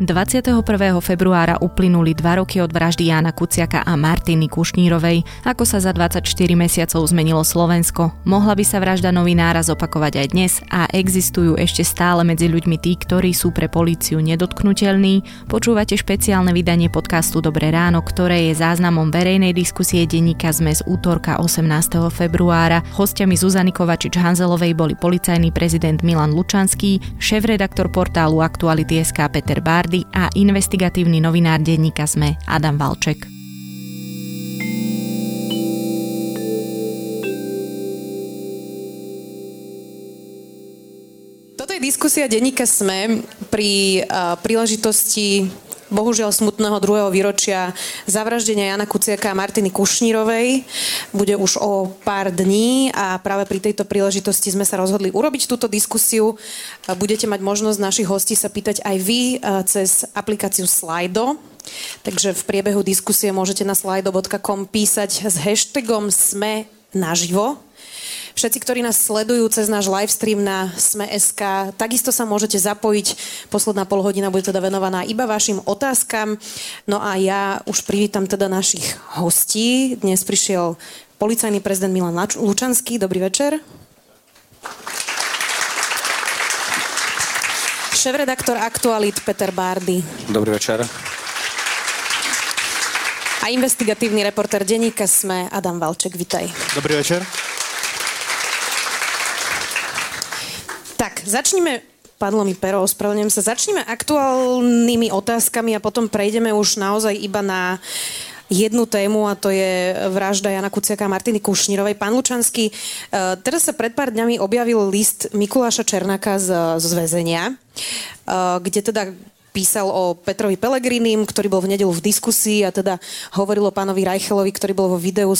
21. februára uplynuli dva roky od vraždy Jana Kuciaka a Martiny Kušnírovej. Ako sa za 24 mesiacov zmenilo Slovensko? Mohla by sa vražda novinára zopakovať aj dnes a existujú ešte stále medzi ľuďmi tí, ktorí sú pre políciu nedotknutelní? Počúvate špeciálne vydanie podcastu Dobré ráno, ktoré je záznamom verejnej diskusie denníka ZME z útorka 18. februára. Hostiami Zuzany Kovačič-Hanzelovej boli policajný prezident Milan Lučanský, šéf-redaktor portálu Aktuality.sk Peter Bárd Hardy a investigatívny novinár denníka SME Adam Valček. Toto je diskusia denníka SME pri uh, príležitosti bohužiaľ smutného druhého výročia zavraždenia Jana Kuciaka a Martiny Kušnírovej. Bude už o pár dní a práve pri tejto príležitosti sme sa rozhodli urobiť túto diskusiu. Budete mať možnosť našich hostí sa pýtať aj vy e, cez aplikáciu Slido. Takže v priebehu diskusie môžete na slido.com písať s hashtagom SME naživo Všetci, ktorí nás sledujú cez náš livestream na Sme.sk, takisto sa môžete zapojiť. Posledná polhodina bude teda venovaná iba vašim otázkam. No a ja už privítam teda našich hostí. Dnes prišiel policajný prezident Milan Lučanský. Dobrý večer. Šéf-redaktor Aktualit Peter Bárdy. Dobrý večer. A investigatívny reporter denníka Sme Adam Valček. Vitaj. Dobrý večer. Tak, začníme padlo mi pero, ospravedlňujem sa. Začneme aktuálnymi otázkami a potom prejdeme už naozaj iba na jednu tému a to je vražda Jana Kuciaka a Martiny Kušnírovej. Pán Lučanský, e, teraz sa pred pár dňami objavil list Mikuláša Černáka z, z väzenia, e, kde teda písal o Petrovi Pelegrinim, ktorý bol v nedelu v diskusii a teda hovoril o pánovi Rajchelovi, ktorý bol vo videu,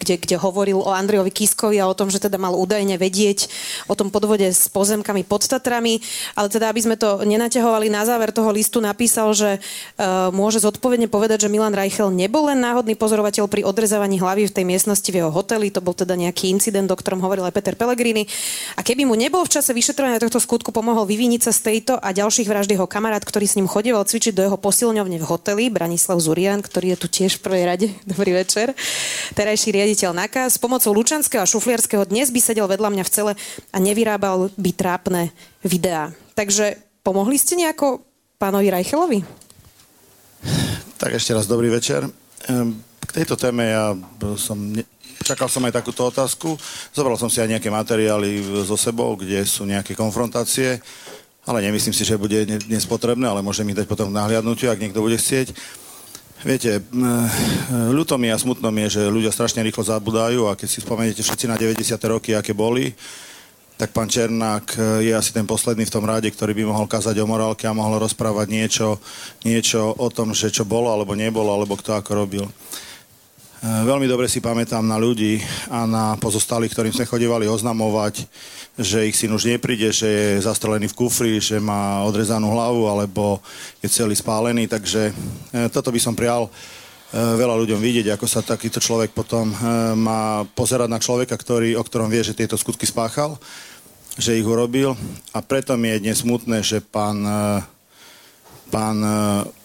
kde, kde hovoril o Andrejovi Kiskovi a o tom, že teda mal údajne vedieť o tom podvode s pozemkami pod Tatrami. Ale teda, aby sme to nenaťahovali, na záver toho listu napísal, že uh, môže zodpovedne povedať, že Milan Rajchel nebol len náhodný pozorovateľ pri odrezávaní hlavy v tej miestnosti v jeho hoteli. To bol teda nejaký incident, o ktorom hovoril aj Peter Pellegrini. A keby mu nebol v čase vyšetrovania tohto skutku pomohol vyviniť sa z tejto a ďalších vražd jeho kamarát kamarát, ktorý s ním chodieval cvičiť do jeho posilňovne v hoteli, Branislav Zurian, ktorý je tu tiež v prvej rade. Dobrý večer. Terajší riaditeľ NAKA. S pomocou Lučanského a Šufliarského dnes by sedel vedľa mňa v cele a nevyrábal by trápne videá. Takže pomohli ste nejako pánovi Rajchelovi? Tak ešte raz dobrý večer. K tejto téme ja som ne... Čakal som aj takúto otázku. Zobral som si aj nejaké materiály so sebou, kde sú nejaké konfrontácie ale nemyslím si, že bude dnes potrebné, ale môžem ich dať potom nahliadnutiu, ak niekto bude chcieť. Viete, ľuto mi a smutno mi je, že ľudia strašne rýchlo zabudajú a keď si spomeniete všetci na 90. roky, aké boli, tak pán Černák e, je asi ten posledný v tom rade, ktorý by mohol kázať o morálke a mohol rozprávať niečo, niečo o tom, že čo bolo alebo nebolo, alebo kto ako robil. E, veľmi dobre si pamätám na ľudí a na pozostalých, ktorým sme chodívali oznamovať že ich syn už nepríde, že je zastrelený v kufri, že má odrezanú hlavu alebo je celý spálený, takže e, toto by som prial e, veľa ľuďom vidieť, ako sa takýto človek potom má pozerať na človeka, ktorý, o ktorom vie, že tieto skutky spáchal, že ich urobil. A preto mi je dnes smutné, že pán, pán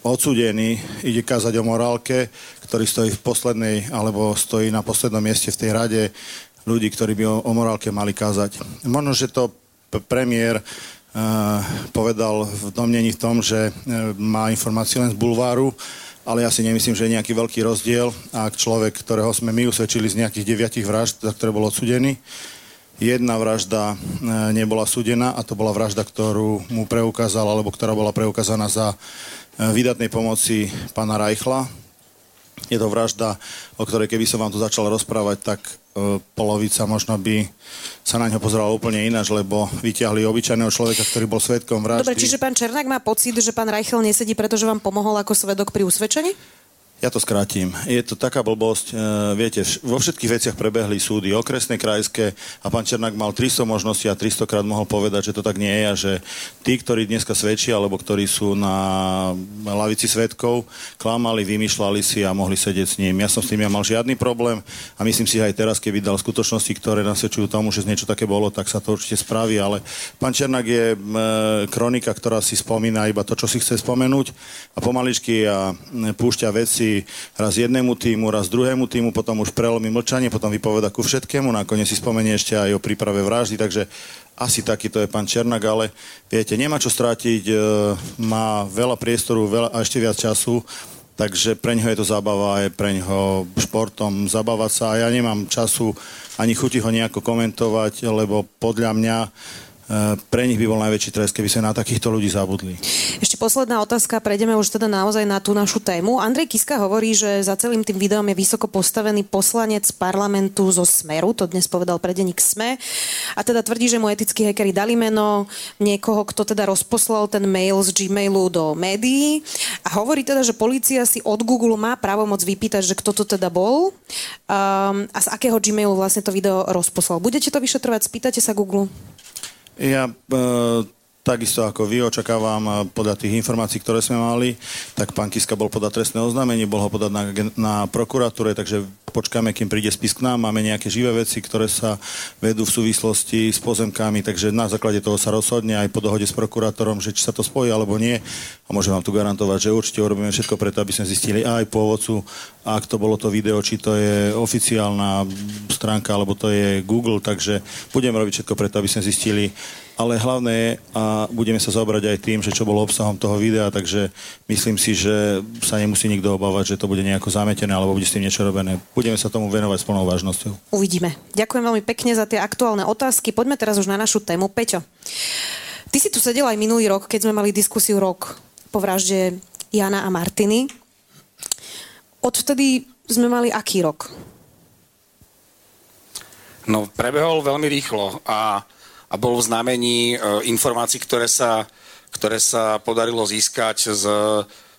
odsudený ide kázať o morálke, ktorý stojí v poslednej, alebo stojí na poslednom mieste v tej rade, ľudí, ktorí by o, o morálke mali kázať. Možno, že to premiér uh, povedal v domnení v tom, že uh, má informácie len z bulváru, ale ja si nemyslím, že je nejaký veľký rozdiel, ak človek, ktorého sme my usvedčili z nejakých deviatich vražd, za ktoré bol odsudený, jedna vražda uh, nebola súdená a to bola vražda, ktorú mu preukázal, alebo ktorá bola preukázaná za vydatnej pomoci pána Rajchla. Je to vražda, o ktorej keby som vám tu začal rozprávať, tak E, polovica možno by sa na ňo pozerala úplne ináč, lebo vyťahli obyčajného človeka, ktorý bol svetkom vraždy. Dobre, čiže pán Černák má pocit, že pán Reichel nesedí, pretože vám pomohol ako svedok pri usvedčení? Ja to skrátim. Je to taká blbosť, e, viete, vo všetkých veciach prebehli súdy, okresné, krajské a pán Černák mal 300 možností a 300 krát mohol povedať, že to tak nie je a že tí, ktorí dneska svedčia, alebo ktorí sú na lavici svetkov, klamali, vymýšľali si a mohli sedieť s ním. Ja som s tým ja mal žiadny problém a myslím si, že aj teraz, keď vydal skutočnosti, ktoré nasvedčujú tomu, že niečo také bolo, tak sa to určite spraví, ale pán Černák je e, kronika, ktorá si spomína iba to, čo si chce spomenúť a pomaličky a púšťa veci raz jednému týmu, raz druhému týmu, potom už prelomí mlčanie, potom vypoveda ku všetkému, nakoniec si spomenie ešte aj o príprave vraždy, takže asi takýto je pán Černák, ale viete, nemá čo strátiť, e, má veľa priestoru veľa, a ešte viac času, takže pre ňoho je to zábava, je pre ňoho športom zabávať sa a ja nemám času ani chuti ho nejako komentovať, lebo podľa mňa pre nich by bol najväčší trest, keby sa na takýchto ľudí zabudli. Ešte posledná otázka, prejdeme už teda naozaj na tú našu tému. Andrej Kiska hovorí, že za celým tým videom je vysoko postavený poslanec parlamentu zo Smeru, to dnes povedal predeník SME, a teda tvrdí, že mu etickí hackeri dali meno niekoho, kto teda rozposlal ten mail z Gmailu do médií a hovorí teda, že policia si od Google má právomoc vypýtať, že kto to teda bol um, a z akého Gmailu vlastne to video rozposlal. Budete to vyšetrovať? Spýtate sa Google? Ja e, takisto ako vy očakávam e, podľa tých informácií, ktoré sme mali, tak pán Kiska bol podať trestné oznámenie, bol ho podať na, na prokuratúre, takže počkáme, kým príde spis k nám. Máme nejaké živé veci, ktoré sa vedú v súvislosti s pozemkami, takže na základe toho sa rozhodne aj po dohode s prokurátorom, že či sa to spojí alebo nie. A môžem vám tu garantovať, že určite urobíme všetko preto, aby sme zistili aj pôvodcu, ak to bolo to video, či to je oficiálna stránka, alebo to je Google, takže budeme robiť všetko preto, aby sme zistili, ale hlavné je, a budeme sa zaobrať aj tým, že čo bolo obsahom toho videa, takže myslím si, že sa nemusí nikto obávať, že to bude nejako zametené alebo bude s tým niečo robené. Budeme sa tomu venovať s plnou vážnosťou. Uvidíme. Ďakujem veľmi pekne za tie aktuálne otázky. Poďme teraz už na našu tému. Peťo, ty si tu sedel aj minulý rok, keď sme mali diskusiu rok po vražde Jana a Martiny. Odvtedy sme mali aký rok? No, prebehol veľmi rýchlo a a bol v znamení e, informácií, ktoré sa, ktoré sa podarilo získať z,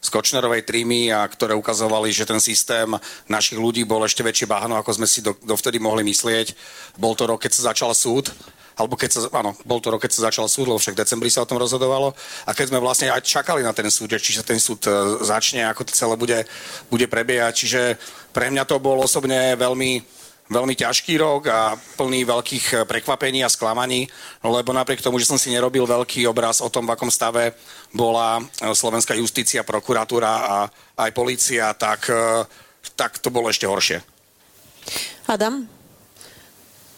z Kočnerovej trímy a ktoré ukazovali, že ten systém našich ľudí bol ešte väčšie bahno, ako sme si do, dovtedy mohli myslieť. Bol to rok, keď sa začal súd, alebo keď sa, áno, bol to rok, keď sa začal súd, lebo však v decembri sa o tom rozhodovalo. A keď sme vlastne aj čakali na ten súd, či sa ten súd e, začne, ako to celé bude, bude prebiehať. Čiže pre mňa to bol osobne veľmi, veľmi ťažký rok a plný veľkých eh, prekvapení a sklamaní, lebo napriek tomu, že som si nerobil veľký obraz o tom, v akom stave bola eh, slovenská justícia, prokuratúra a aj policia, tak, eh, tak to bolo ešte horšie. Adam?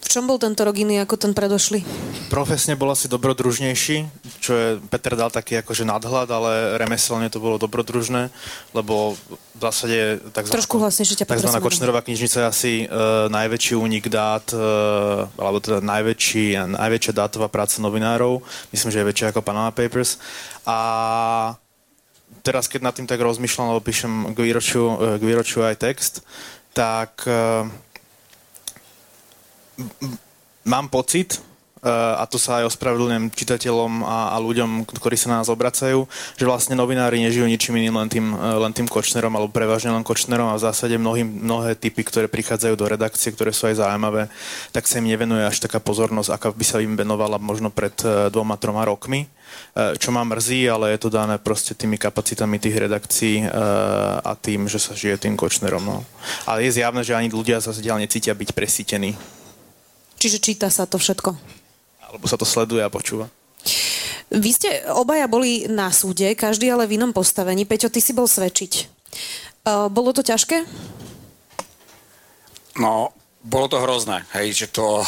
V čom bol tento rok iný ako ten predošlý? Profesne bol asi dobrodružnejší, čo je, Peter dal taký akože nadhľad, ale remeselne to bolo dobrodružné, lebo v zásade tzv. Trošku hlasnejšie ťa tzv. Kočnerová knižnica je asi uh, najväčší únik dát, uh, alebo teda najväčší, najväčšia dátová práca novinárov. Myslím, že je väčšia ako Panama Papers. A teraz, keď nad tým tak rozmýšľam, lebo píšem k výročiu, k výročiu aj text, tak uh, mám pocit, e, a to sa aj ospravedlňujem čitateľom a, a ľuďom, ktorí sa na nás obracajú, že vlastne novinári nežijú ničím iným, len tým, e, len tým Kočnerom, alebo prevažne len Kočnerom a v zásade mnohý, mnohé typy, ktoré prichádzajú do redakcie, ktoré sú aj zaujímavé, tak sa im nevenuje až taká pozornosť, aká by sa im venovala možno pred e, dvoma, troma rokmi čo ma mrzí, ale je to dané proste tými kapacitami tých redakcií a tým, že sa žije tým Kočnerom. No. Ale je zjavné, že ani ľudia sa zatiaľ necítia byť presítení. Čiže číta sa to všetko. Alebo sa to sleduje a počúva. Vy ste obaja boli na súde, každý ale v inom postavení. Peťo, ty si bol svedčiť. Uh, bolo to ťažké? No, bolo to hrozné, hej, že to,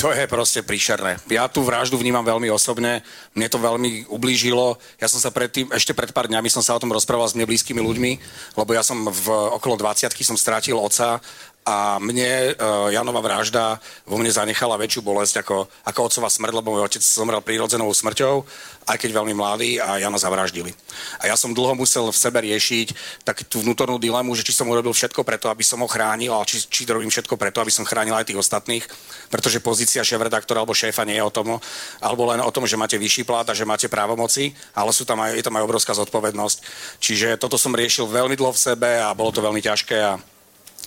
to je proste príšerné. Ja tú vraždu vnímam veľmi osobne, mne to veľmi ublížilo. Ja som sa predtým, ešte pred pár dňami som sa o tom rozprával s mne blízkymi ľuďmi, lebo ja som v okolo 20 som strátil oca a mne uh, Janova vražda vo mne zanechala väčšiu bolesť ako, ako otcova smrť, lebo môj otec zomrel prírodzenou smrťou, aj keď veľmi mladý a Jana zavraždili. A ja som dlho musel v sebe riešiť tak tú vnútornú dilemu, že či som urobil všetko preto, aby som ho chránil, ale či, či robím všetko preto, aby som chránil aj tých ostatných, pretože pozícia šéf-redaktora alebo šéfa nie je o tom, alebo len o tom, že máte vyšší plat a že máte právomoci, ale sú tam aj, je tam aj obrovská zodpovednosť. Čiže toto som riešil veľmi dlho v sebe a bolo to veľmi ťažké a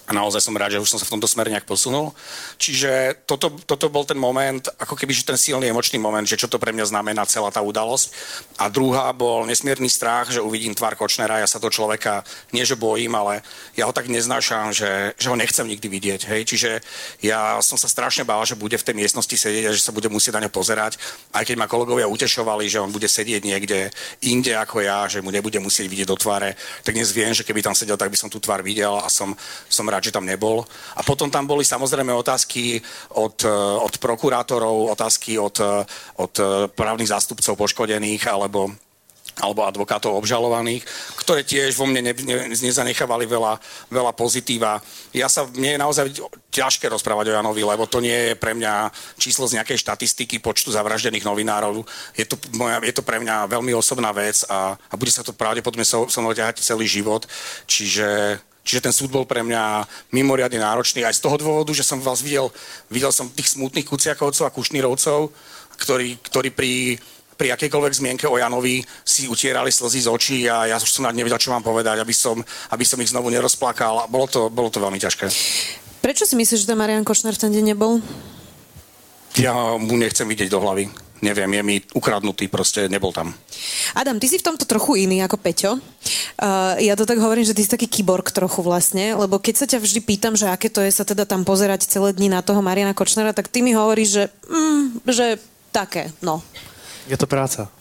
a naozaj som rád, že už som sa v tomto smere nejak posunul. Čiže toto, toto bol ten moment, ako keby že ten silný emočný moment, že čo to pre mňa znamená celá tá udalosť. A druhá bol nesmierny strach, že uvidím tvár Kočnera, ja sa to človeka nie že bojím, ale ja ho tak neznášam, že, že ho nechcem nikdy vidieť. Hej? Čiže ja som sa strašne bál, že bude v tej miestnosti sedieť a že sa bude musieť na ňo pozerať. Aj keď ma kolegovia utešovali, že on bude sedieť niekde inde ako ja, že mu nebude musieť vidieť do tváre, tak dnes viem, že keby tam sedel, tak by som tú tvár videl a som, som rád, rád, že tam nebol. A potom tam boli samozrejme otázky od, e, od prokurátorov, otázky od, e, od e, právnych zástupcov poškodených alebo alebo advokátov obžalovaných, ktoré tiež vo mne ne, ne, nezanechávali veľa, veľa pozitíva. Ja sa, mne je naozaj ťažké rozprávať o Janovi, lebo to nie je pre mňa číslo z nejakej štatistiky počtu zavraždených novinárov. Je to, moja, je to pre mňa veľmi osobná vec a, a bude sa to pravdepodobne so, so mnou ťahať celý život. Čiže Čiže ten súd bol pre mňa mimoriadne náročný aj z toho dôvodu, že som vás videl, videl som tých smutných kuciakovcov a kušnírovcov, ktorí, ktorí pri, pri akejkoľvek zmienke o Janovi si utierali slzy z očí a ja už som nevedel, čo mám povedať, aby som, aby som ich znovu nerozplakal. Bolo to, bolo to veľmi ťažké. Prečo si myslíš, že tam Marian Kočner v ten deň nebol? Ja mu nechcem vidieť do hlavy neviem, je mi ukradnutý, proste nebol tam. Adam, ty si v tomto trochu iný ako Peťo. Uh, ja to tak hovorím, že ty si taký kyborg trochu vlastne, lebo keď sa ťa vždy pýtam, že aké to je sa teda tam pozerať celé dni na toho Mariana Kočnera, tak ty mi hovoríš, že, mm, že také, no. Je to práca.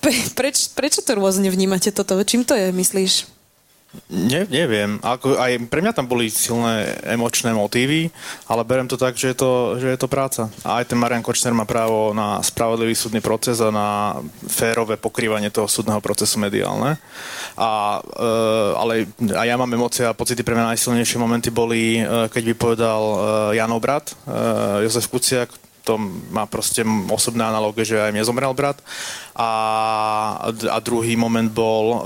Preč, prečo to rôzne vnímate toto? Čím to je, myslíš? Ne, neviem. Ako, aj pre mňa tam boli silné emočné motívy, ale berem to tak, že je to, že je to práca. A aj ten Marian Kočner má právo na spravodlivý súdny proces a na férové pokrývanie toho súdneho procesu mediálne. A, e, ale aj ja mám emócie a pocity pre mňa najsilnejšie momenty boli, e, keď vypovedal e, Janov brat, e, Jozef Kuciak, to má proste osobné analógie, že aj mne zomrel brat. A, a druhý moment bol uh,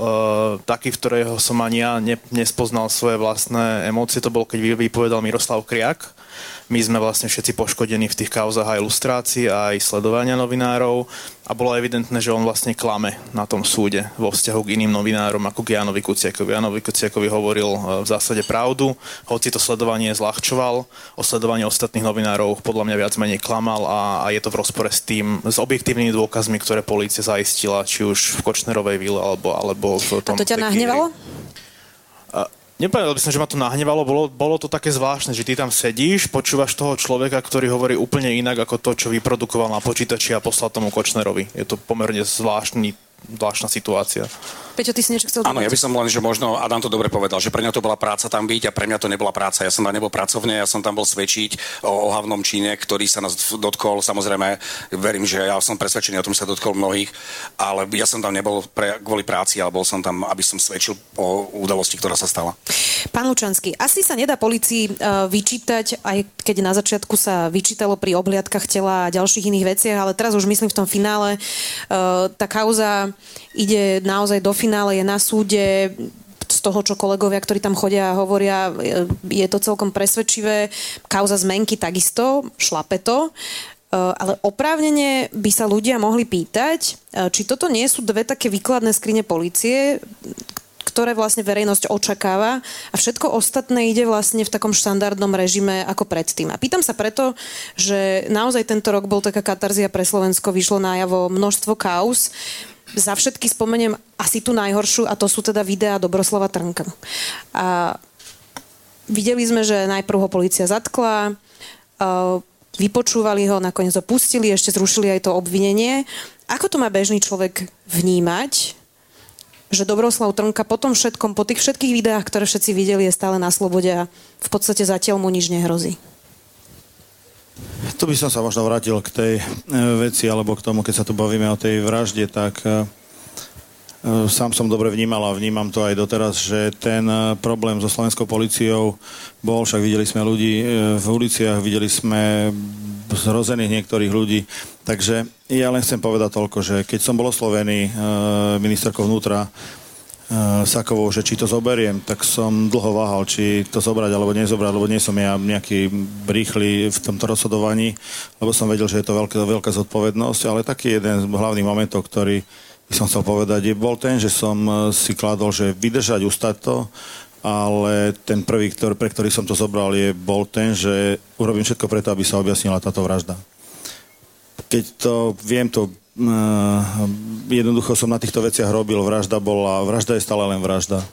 taký, v ktorého som ani ja ne, nespoznal svoje vlastné emócie. To bol, keď vypovedal Miroslav Kriak, my sme vlastne všetci poškodení v tých kauzách aj ilustrácií, aj sledovania novinárov a bolo evidentné, že on vlastne klame na tom súde vo vzťahu k iným novinárom ako k Janovi Kuciakovi. Janovi Kuciakovi hovoril e, v zásade pravdu, hoci to sledovanie zľahčoval, o sledovanie ostatných novinárov podľa mňa viac menej klamal a, a je to v rozpore s tým, s objektívnymi dôkazmi, ktoré polícia zaistila, či už v Kočnerovej vile alebo, alebo v tom... A to ťa nahnevalo? Nepovedal by som, že ma to nahnevalo, bolo, bolo to také zvláštne, že ty tam sedíš, počúvaš toho človeka, ktorý hovorí úplne inak ako to, čo vyprodukoval na počítači a poslal tomu Kočnerovi. Je to pomerne zvláštny, zvláštna situácia. Peťo, ty si niečo chcel Áno, ja by som len, že možno Adam to dobre povedal, že pre mňa to bola práca tam byť a pre mňa to nebola práca. Ja som tam nebol pracovne, ja som tam bol svedčiť o ohavnom čine, ktorý sa nás dotkol. Samozrejme, verím, že ja som presvedčený o tom, že sa dotkol mnohých, ale ja som tam nebol pre, kvôli práci, ale bol som tam, aby som svedčil o udalosti, ktorá sa stala. Pán Lučanský, asi sa nedá policii uh, vyčítať, aj keď na začiatku sa vyčítalo pri obliadkach tela a ďalších iných veciach, ale teraz už myslím v tom finále, uh, tá kauza ide naozaj do finále, je na súde, z toho, čo kolegovia, ktorí tam chodia a hovoria, je to celkom presvedčivé. Kauza zmenky takisto, šlape to. E, ale oprávnene by sa ľudia mohli pýtať, e, či toto nie sú dve také výkladné skrine policie, ktoré vlastne verejnosť očakáva a všetko ostatné ide vlastne v takom štandardnom režime ako predtým. A pýtam sa preto, že naozaj tento rok bol taká katarzia pre Slovensko, vyšlo najavo množstvo kauz, za všetky spomeniem asi tú najhoršiu a to sú teda videá Dobroslava Trnka. A videli sme, že najprv ho policia zatkla, vypočúvali ho, nakoniec ho pustili, ešte zrušili aj to obvinenie. Ako to má bežný človek vnímať, že Dobroslav Trnka po tom všetkom, po tých všetkých videách, ktoré všetci videli, je stále na slobode a v podstate zatiaľ mu nič nehrozí? Tu by som sa možno vrátil k tej e, veci, alebo k tomu, keď sa tu bavíme o tej vražde, tak e, sám som dobre vnímal a vnímam to aj doteraz, že ten problém so slovenskou policiou bol, však videli sme ľudí v uliciach, videli sme zrozených niektorých ľudí. Takže ja len chcem povedať toľko, že keď som bol oslovený ministerkou vnútra Sakovou, že či to zoberiem, tak som dlho váhal, či to zobrať alebo nezobrať, lebo nie som ja nejaký rýchly v tomto rozhodovaní, lebo som vedel, že je to veľká, veľká zodpovednosť, ale taký jeden z hlavných momentov, ktorý by som chcel povedať, je, bol ten, že som e, si kladol, že vydržať, ustať to, ale ten prvý, ktorý, pre ktorý som to zobral, je, bol ten, že urobím všetko preto, aby sa objasnila táto vražda. Keď to viem, to jednoducho som na týchto veciach robil, vražda bola, vražda je stále len vražda.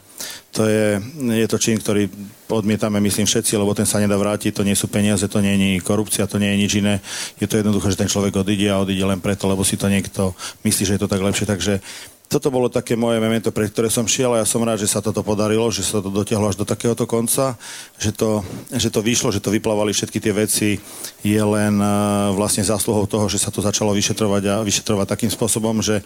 To je, je to čin, ktorý odmietame, myslím, všetci, lebo ten sa nedá vrátiť, to nie sú peniaze, to nie je korupcia, to nie je nič iné. Je to jednoducho, že ten človek odíde a odíde len preto, lebo si to niekto myslí, že je to tak lepšie. Takže toto bolo také moje memento, pre ktoré som šiel a ja som rád, že sa toto podarilo, že sa to dotiahlo až do takéhoto konca, že to, že to vyšlo, že to vyplávali všetky tie veci, je len uh, vlastne zásluhou toho, že sa to začalo vyšetrovať a vyšetrovať takým spôsobom, že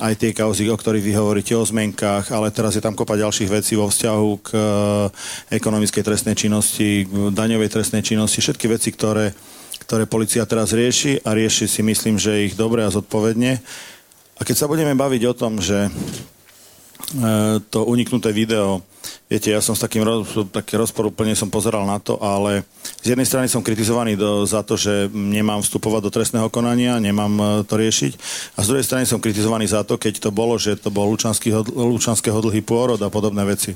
aj tie kauzy, o ktorých vy hovoríte o zmenkách, ale teraz je tam kopa ďalších vecí vo vzťahu k uh, ekonomickej trestnej činnosti, k daňovej trestnej činnosti, všetky veci, ktoré, ktoré policia teraz rieši a rieši si myslím, že ich dobre a zodpovedne. A keď sa budeme baviť o tom, že e, to uniknuté video, viete, ja som s takým roz, taký rozporúplne som pozeral na to, ale z jednej strany som kritizovaný do, za to, že nemám vstupovať do trestného konania, nemám e, to riešiť. A z druhej strany som kritizovaný za to, keď to bolo, že to bol Lučanského dlhý pôrod a podobné veci.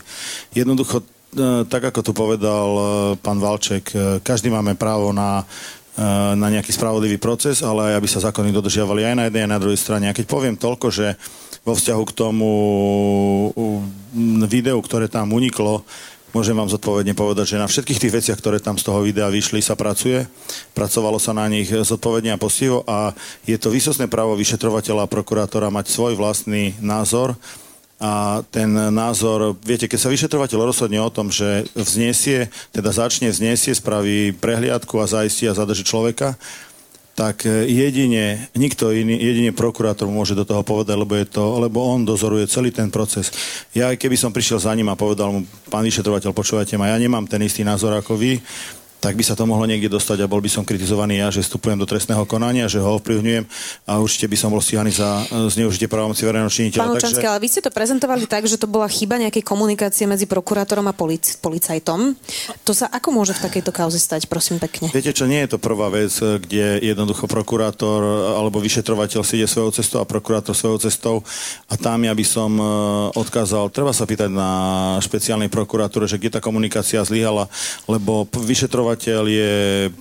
Jednoducho, e, tak ako tu povedal pán Valček, každý máme právo na na nejaký spravodlivý proces, ale aj aby sa zákony dodržiavali aj na jednej, aj na druhej strane. A keď poviem toľko, že vo vzťahu k tomu videu, ktoré tam uniklo, môžem vám zodpovedne povedať, že na všetkých tých veciach, ktoré tam z toho videa vyšli, sa pracuje. Pracovalo sa na nich zodpovedne a postivo a je to výsostné právo vyšetrovateľa a prokurátora mať svoj vlastný názor a ten názor, viete, keď sa vyšetrovateľ rozhodne o tom, že vznesie, teda začne vznesie, spraví prehliadku a zaistí a zadrží človeka, tak jedine, nikto iný, jedine prokurátor môže do toho povedať, lebo, je to, lebo on dozoruje celý ten proces. Ja keby som prišiel za ním a povedal mu, pán vyšetrovateľ, počúvajte ma, ja nemám ten istý názor ako vy, tak by sa to mohlo niekde dostať a bol by som kritizovaný ja, že vstupujem do trestného konania, že ho ovplyvňujem a určite by som bol stíhaný za e, zneužitie právomoci verejného činiteľa. Pán Lučanský, takže... ale vy ste to prezentovali tak, že to bola chyba nejakej komunikácie medzi prokurátorom a polic- policajtom. To sa ako môže v takejto kauze stať, prosím pekne? Viete čo, nie je to prvá vec, kde jednoducho prokurátor alebo vyšetrovateľ si ide svojou cestou a prokurátor svojou cestou a tam ja by som e, odkázal, treba sa pýtať na špeciálnej prokuratúre, že kde tá komunikácia zlyhala, lebo vyšetrovateľ vyšetrovateľ je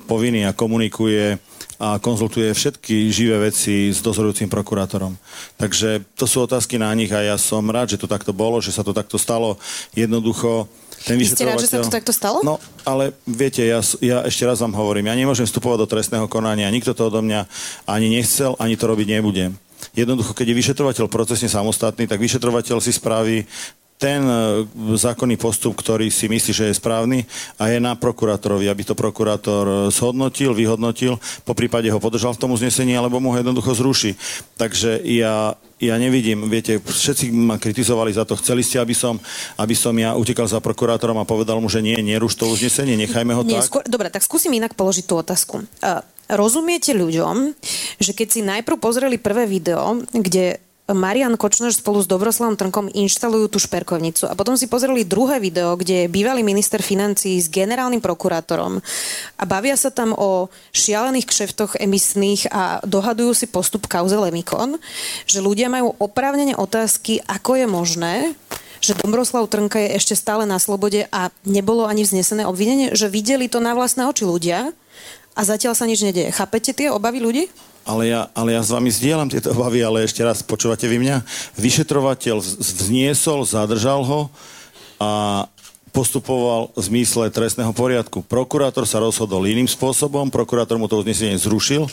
povinný a komunikuje a konzultuje všetky živé veci s dozorujúcim prokurátorom. Takže to sú otázky na nich a ja som rád, že to takto bolo, že sa to takto stalo. Jednoducho ten Vy ste rád, že sa to takto stalo? No, ale viete, ja, ja ešte raz vám hovorím, ja nemôžem vstupovať do trestného konania, nikto to odo mňa ani nechcel, ani to robiť nebudem. Jednoducho, keď je vyšetrovateľ procesne samostatný, tak vyšetrovateľ si spraví ten e, zákonný postup, ktorý si myslí, že je správny a je na prokurátorovi, aby to prokurátor e, zhodnotil, vyhodnotil, po prípade ho podržal v tom uznesení, alebo mu ho jednoducho zruší. Takže ja, ja nevidím, viete, všetci ma kritizovali za to, chceli ste, aby som, aby som ja utekal za prokurátorom a povedal mu, že nie, neruš to uznesenie, nechajme ho nie, tak. Skôr, dobre, tak skúsim inak položiť tú otázku. Uh, rozumiete ľuďom, že keď si najprv pozreli prvé video, kde Marian Kočner spolu s Dobroslavom Trnkom inštalujú tú šperkovnicu. A potom si pozreli druhé video, kde je bývalý minister financí s generálnym prokurátorom a bavia sa tam o šialených kšeftoch emisných a dohadujú si postup kauze Lemikon, že ľudia majú oprávnene otázky, ako je možné, že Dobroslav Trnka je ešte stále na slobode a nebolo ani vznesené obvinenie, že videli to na vlastné oči ľudia a zatiaľ sa nič nedieje. Chápete tie obavy ľudí? Ale ja, ale ja s vami zdieľam tieto obavy, ale ešte raz, počúvate vy mňa? Vyšetrovateľ vzniesol, zadržal ho a postupoval v zmysle trestného poriadku. Prokurátor sa rozhodol iným spôsobom, prokurátor mu to uznesenie zrušil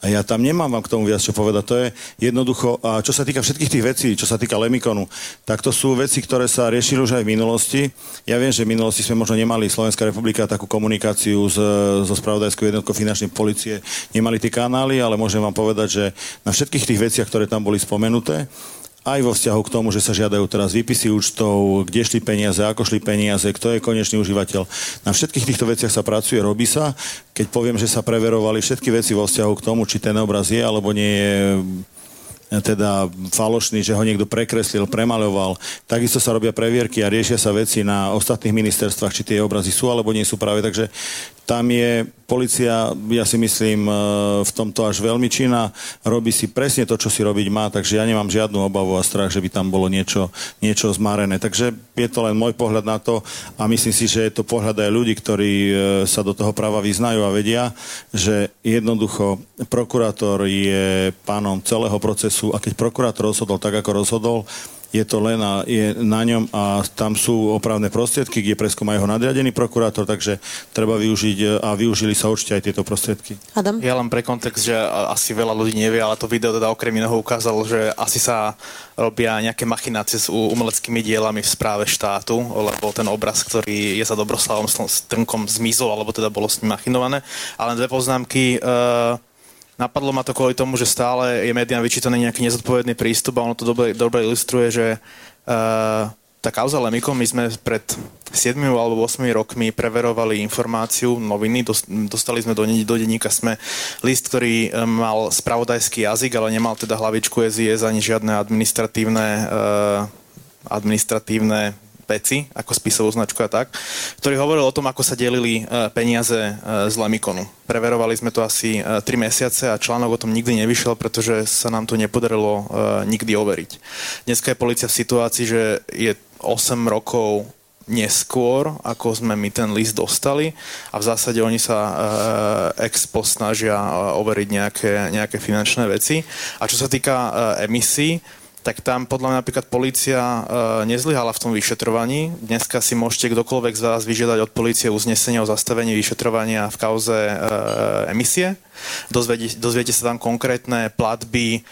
a ja tam nemám vám k tomu viac čo povedať. To je jednoducho, a čo sa týka všetkých tých vecí, čo sa týka Lemikonu, tak to sú veci, ktoré sa riešili už aj v minulosti. Ja viem, že v minulosti sme možno nemali Slovenská republika takú komunikáciu s, so spravodajskou jednotkou finančnej policie, nemali tie kanály, ale môžem vám povedať, že na všetkých tých veciach, ktoré tam boli spomenuté, aj vo vzťahu k tomu, že sa žiadajú teraz výpisy účtov, kde šli peniaze, ako šli peniaze, kto je konečný užívateľ. Na všetkých týchto veciach sa pracuje, robí sa. Keď poviem, že sa preverovali všetky veci vo vzťahu k tomu, či ten obraz je alebo nie je teda falošný, že ho niekto prekreslil, premaľoval. Takisto sa robia previerky a riešia sa veci na ostatných ministerstvách, či tie obrazy sú alebo nie sú práve. Takže tam je policia, ja si myslím, e, v tomto až veľmi činná, robí si presne to, čo si robiť má, takže ja nemám žiadnu obavu a strach, že by tam bolo niečo, niečo zmarené. Takže je to len môj pohľad na to a myslím si, že je to pohľad aj ľudí, ktorí e, sa do toho práva vyznajú a vedia, že jednoducho prokurátor je pánom celého procesu a keď prokurátor rozhodol tak, ako rozhodol, je to len a je na ňom a tam sú opravné prostriedky, kde preskúma jeho nadriadený prokurátor, takže treba využiť a využili sa určite aj tieto prostriedky. Adam? Ja len pre kontext, že asi veľa ľudí nevie, ale to video teda okrem iného ukázalo, že asi sa robia nejaké machinácie s umeleckými dielami v správe štátu, lebo ten obraz, ktorý je za Dobroslavom Strnkom zmizol, alebo teda bolo s ním machinované. Ale dve poznámky. Uh, Napadlo ma to kvôli tomu, že stále je médiám vyčítaný nejaký nezodpovedný prístup a ono to dobre, dobre ilustruje, že uh, tá kauza Lemikom, my sme pred 7 alebo 8 rokmi preverovali informáciu, noviny, dostali sme do, do denníka sme list, ktorý eh, mal spravodajský jazyk, ale nemal teda hlavičku SIS ani žiadne administratívne, uh, administratívne Peci, ako spisovú značku a tak, ktorý hovoril o tom, ako sa delili e, peniaze e, z Lemikonu. Preverovali sme to asi 3 e, mesiace a článok o tom nikdy nevyšiel, pretože sa nám to nepodarilo nikdy overiť. Dneska je policia v situácii, že je 8 rokov neskôr, ako sme my ten list dostali a v zásade oni sa e, expo snažia overiť nejaké, nejaké finančné veci. A čo sa týka e, emisí, tak tam podľa mňa napríklad policia e, nezlyhala v tom vyšetrovaní. Dneska si môžete kdokoľvek z vás vyžiadať od policie uznesenie o zastavení vyšetrovania v kauze e, emisie. Dozviete, dozviete sa tam konkrétne platby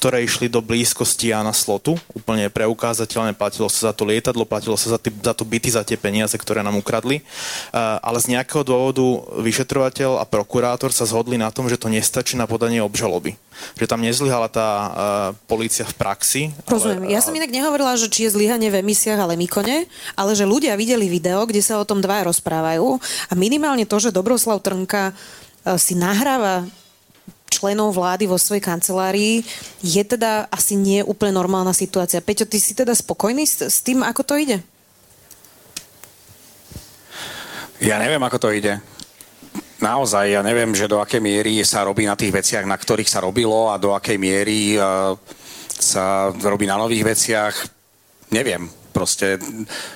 ktoré išli do blízkosti Jana Slotu. Úplne preukázateľne platilo sa za to lietadlo, platilo sa za, tý, za to byty, za tie peniaze, ktoré nám ukradli. Uh, ale z nejakého dôvodu vyšetrovateľ a prokurátor sa zhodli na tom, že to nestačí na podanie obžaloby. Že tam nezlyhala tá uh, polícia v praxi. Rozumiem. Ale, ja som inak nehovorila, že či je zlyhanie v emisiách, ale Mikone, ale že ľudia videli video, kde sa o tom dva rozprávajú a minimálne to, že Dobroslav Trnka si nahráva členov vlády vo svojej kancelárii je teda asi nie úplne normálna situácia. Peťo, ty si teda spokojný s, s tým, ako to ide? Ja neviem, ako to ide. Naozaj, ja neviem, že do akej miery sa robí na tých veciach, na ktorých sa robilo a do akej miery uh, sa robí na nových veciach. Neviem. Proste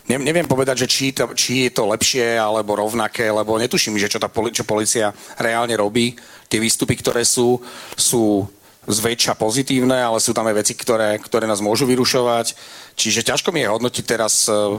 ne, neviem povedať, že či, to, či je to lepšie alebo rovnaké, lebo netuším, že čo tá čo policia reálne robí. Tie výstupy, ktoré sú, sú zväčša pozitívne, ale sú tam aj veci, ktoré, ktoré nás môžu vyrušovať. Čiže ťažko mi je hodnotiť teraz uh,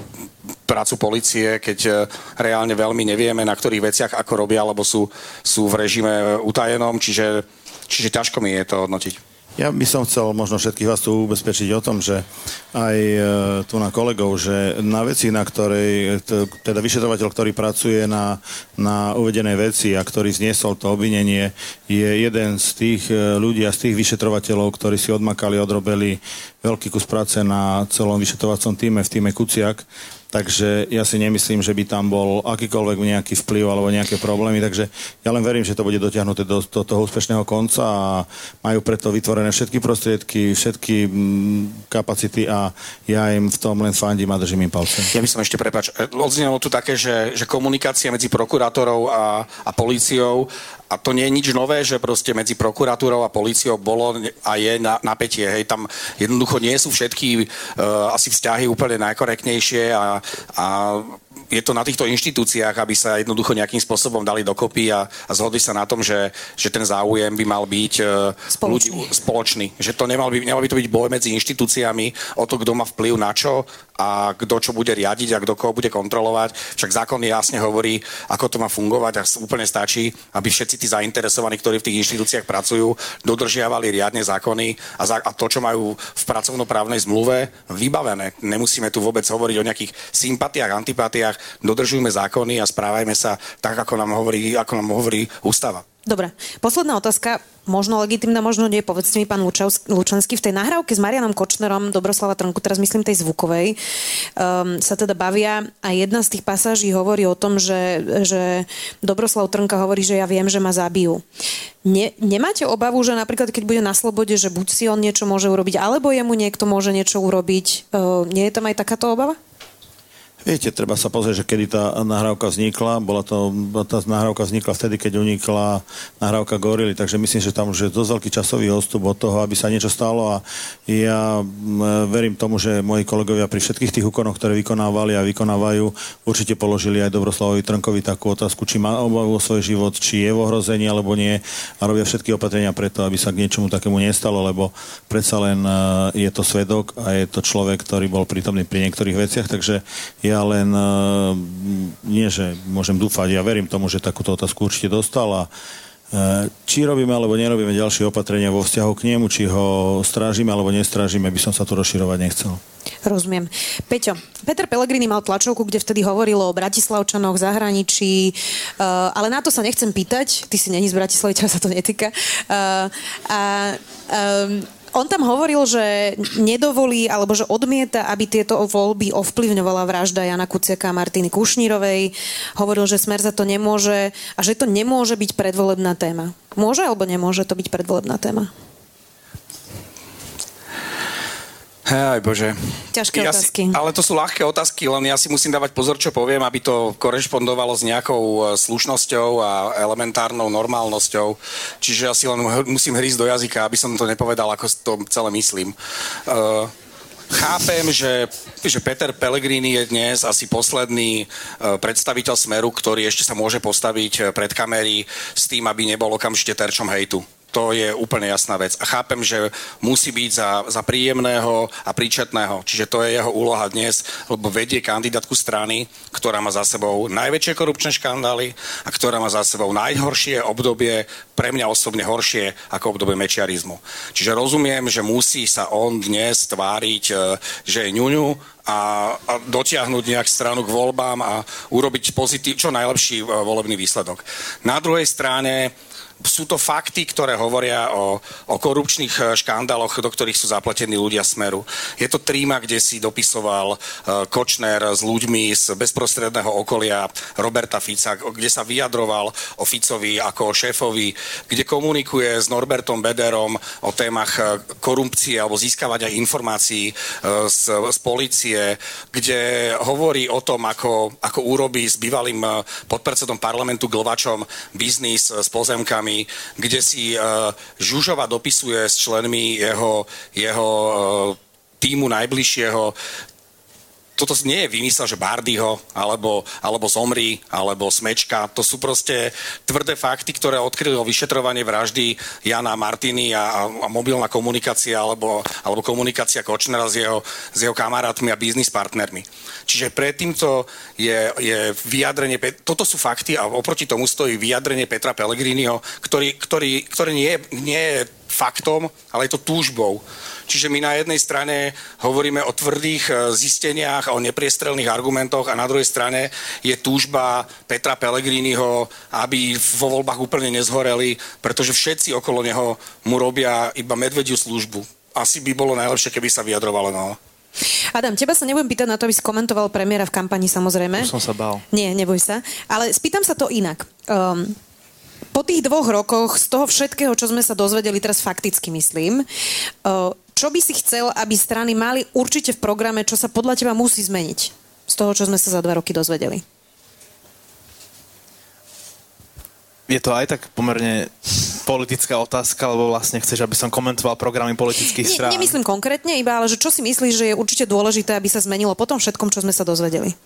prácu policie, keď uh, reálne veľmi nevieme, na ktorých veciach ako robia, alebo sú, sú v režime utajenom, čiže, čiže ťažko mi je to hodnotiť. Ja by som chcel možno všetkých vás tu ubezpečiť o tom, že aj e, tu na kolegov, že na veci, na ktorej, teda vyšetrovateľ, ktorý pracuje na, na uvedenej veci a ktorý zniesol to obvinenie, je jeden z tých e, ľudí a z tých vyšetrovateľov, ktorí si odmakali, odrobili veľký kus práce na celom vyšetrovacom týme, v týme Kuciak Takže ja si nemyslím, že by tam bol akýkoľvek nejaký vplyv alebo nejaké problémy. Takže ja len verím, že to bude dotiahnuté do, do toho úspešného konca a majú preto vytvorené všetky prostriedky, všetky mm, kapacity a ja im v tom len fandím a držím im palce. Ja by som ešte, prepač, odznelo tu také, že, že komunikácia medzi prokurátorov a, a políciou a to nie je nič nové, že proste medzi prokuratúrou a políciou bolo a je na, napätie. Hej, tam jednoducho nie sú všetky uh, asi vzťahy úplne najkorektnejšie a, a je to na týchto inštitúciách, aby sa jednoducho nejakým spôsobom dali dokopy a, a zhodli sa na tom, že, že ten záujem by mal byť uh, spoločný. Ľudí, spoločný. Že to nemal by, nemal by to byť boj medzi inštitúciami o to, kto má vplyv na čo a kto čo bude riadiť a kto koho bude kontrolovať. Však zákon jasne hovorí, ako to má fungovať a úplne stačí, aby všetci tí zainteresovaní, ktorí v tých inštitúciách pracujú, dodržiavali riadne zákony a, za, a to, čo majú v pracovnoprávnej zmluve, vybavené. Nemusíme tu vôbec hovoriť o nejakých sympatiách, antipatiách, dodržujme zákony a správajme sa tak, ako nám hovorí, ako nám hovorí ústava. Dobre, posledná otázka, možno legitimná, možno nie. Povedzte mi, pán Lučanský, v tej nahrávke s Marianom Kočnerom, Dobroslava Trnku, teraz myslím tej zvukovej, um, sa teda bavia a jedna z tých pasáží hovorí o tom, že, že Dobroslav Trnka hovorí, že ja viem, že ma zabijú. Ne, nemáte obavu, že napríklad keď bude na slobode, že buď si on niečo môže urobiť, alebo jemu niekto môže niečo urobiť. Uh, nie je tam aj takáto obava? Viete, treba sa pozrieť, že kedy tá nahrávka vznikla. Bola to, tá nahrávka vznikla vtedy, keď unikla nahrávka Gorily, takže myslím, že tam už je dosť veľký časový odstup od toho, aby sa niečo stalo. A ja verím tomu, že moji kolegovia pri všetkých tých úkonoch, ktoré vykonávali a vykonávajú, určite položili aj Dobroslavovi Trnkovi takú otázku, či má obavu o svoj život, či je v ohrození alebo nie. A robia všetky opatrenia preto, aby sa k niečomu takému nestalo, lebo predsa len je to svedok a je to človek, ktorý bol prítomný pri niektorých veciach, takže ja ja len eh, nie, že môžem dúfať, ja verím tomu, že takúto otázku určite dostal a eh, či robíme alebo nerobíme ďalšie opatrenia vo vzťahu k nemu, či ho strážime alebo nestrážime, by som sa tu rozširovať nechcel. Rozumiem. Peťo, Peter Pellegrini mal tlačovku, kde vtedy hovorilo o Bratislavčanoch, zahraničí, uh, ale na to sa nechcem pýtať, ty si není z Bratislavy, ťa sa to netýka. Uh, a on tam hovoril, že nedovolí alebo že odmieta, aby tieto voľby ovplyvňovala vražda Jana Kuciaka a Martiny Kušnírovej. Hovoril, že Smer za to nemôže a že to nemôže byť predvolebná téma. Môže alebo nemôže to byť predvolebná téma? Hej, bože. Ťažké ja otázky. Si, ale to sú ľahké otázky, len ja si musím dávať pozor, čo poviem, aby to korešpondovalo s nejakou e, slušnosťou a elementárnou normálnosťou. Čiže ja si len musím hrísť do jazyka, aby som to nepovedal, ako to celé myslím. Uh, Chápem, že, že Peter Pellegrini je dnes asi posledný uh, predstaviteľ Smeru, ktorý ešte sa môže postaviť pred kamery s tým, aby nebol okamžite terčom hejtu to je úplne jasná vec. A chápem, že musí byť za, za príjemného a príčetného. Čiže to je jeho úloha dnes, lebo vedie kandidátku strany, ktorá má za sebou najväčšie korupčné škandály a ktorá má za sebou najhoršie obdobie, pre mňa osobne horšie ako obdobie mečiarizmu. Čiže rozumiem, že musí sa on dnes tváriť, e, že je ňuňu a, a dotiahnuť nejak stranu k voľbám a urobiť pozitív, čo najlepší e, volebný výsledok. Na druhej strane sú to fakty, ktoré hovoria o, o korupčných eh, škandáloch, do ktorých sú zapletení ľudia Smeru. Je to tríma, kde si dopisoval uh, Kočner s ľuďmi z bezprostredného okolia Roberta Fica, kde sa vyjadroval o Ficovi ako o šéfovi, kde komunikuje s Norbertom Bederom o témach eh, korupcie alebo získavať aj informácií z, z policie, kde hovorí o tom, ako, ako urobí s bývalým podpredsedom parlamentu Glvačom biznis s pozemkami novinármi, kde si uh, Žužova dopisuje s členmi jeho, jeho uh, týmu najbližšieho toto nie je vymysel, že Bardyho, alebo, alebo Zomri, alebo Smečka. To sú proste tvrdé fakty, ktoré odkrylo vyšetrovanie vraždy Jana Martiny a, a mobilná komunikácia, alebo, alebo komunikácia Kočnera s jeho, s jeho kamarátmi a biznis partnermi. Čiže predtým to je, je vyjadrenie, toto sú fakty a oproti tomu stojí vyjadrenie Petra Pellegriniho, ktorý, ktorý, ktorý nie, nie je faktom, ale je to túžbou. Čiže my na jednej strane hovoríme o tvrdých e, zisteniach, o nepriestrelných argumentoch a na druhej strane je túžba Petra Pellegriniho, aby vo voľbách úplne nezhoreli, pretože všetci okolo neho mu robia iba medvediu službu. Asi by bolo najlepšie, keby sa vyjadrovalo no. Adam, teba sa nebudem pýtať na to, aby si komentoval premiéra v kampani, samozrejme. Už som sa bál. Nie, neboj sa. Ale spýtam sa to inak. Um, po tých dvoch rokoch, z toho všetkého, čo sme sa dozvedeli, teraz fakticky myslím, uh, čo by si chcel, aby strany mali určite v programe, čo sa podľa teba musí zmeniť z toho, čo sme sa za dva roky dozvedeli? Je to aj tak pomerne politická otázka, lebo vlastne chceš, aby som komentoval programy politických strán. Nie, nemyslím konkrétne, iba ale že čo si myslíš, že je určite dôležité, aby sa zmenilo po tom všetkom, čo sme sa dozvedeli?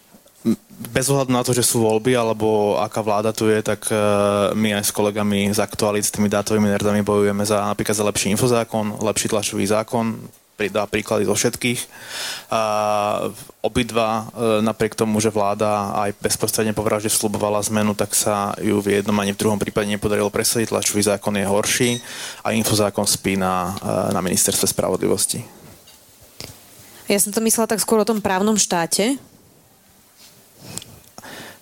Bez ohľadu na to, že sú voľby alebo aká vláda tu je, tak uh, my aj s kolegami z aktualit, s tými dátovými nerdami bojujeme za napríklad za lepší infozákon, lepší tlačový zákon, pridá príklady zo všetkých. A obidva, e, napriek tomu, že vláda aj bezprostredne po vražde slubovala zmenu, tak sa ju v jednom ani v druhom prípade nepodarilo presadiť. Tlačový zákon je horší a infozákon spí na, e, na ministerstve spravodlivosti. Ja som to myslela tak skôr o tom právnom štáte,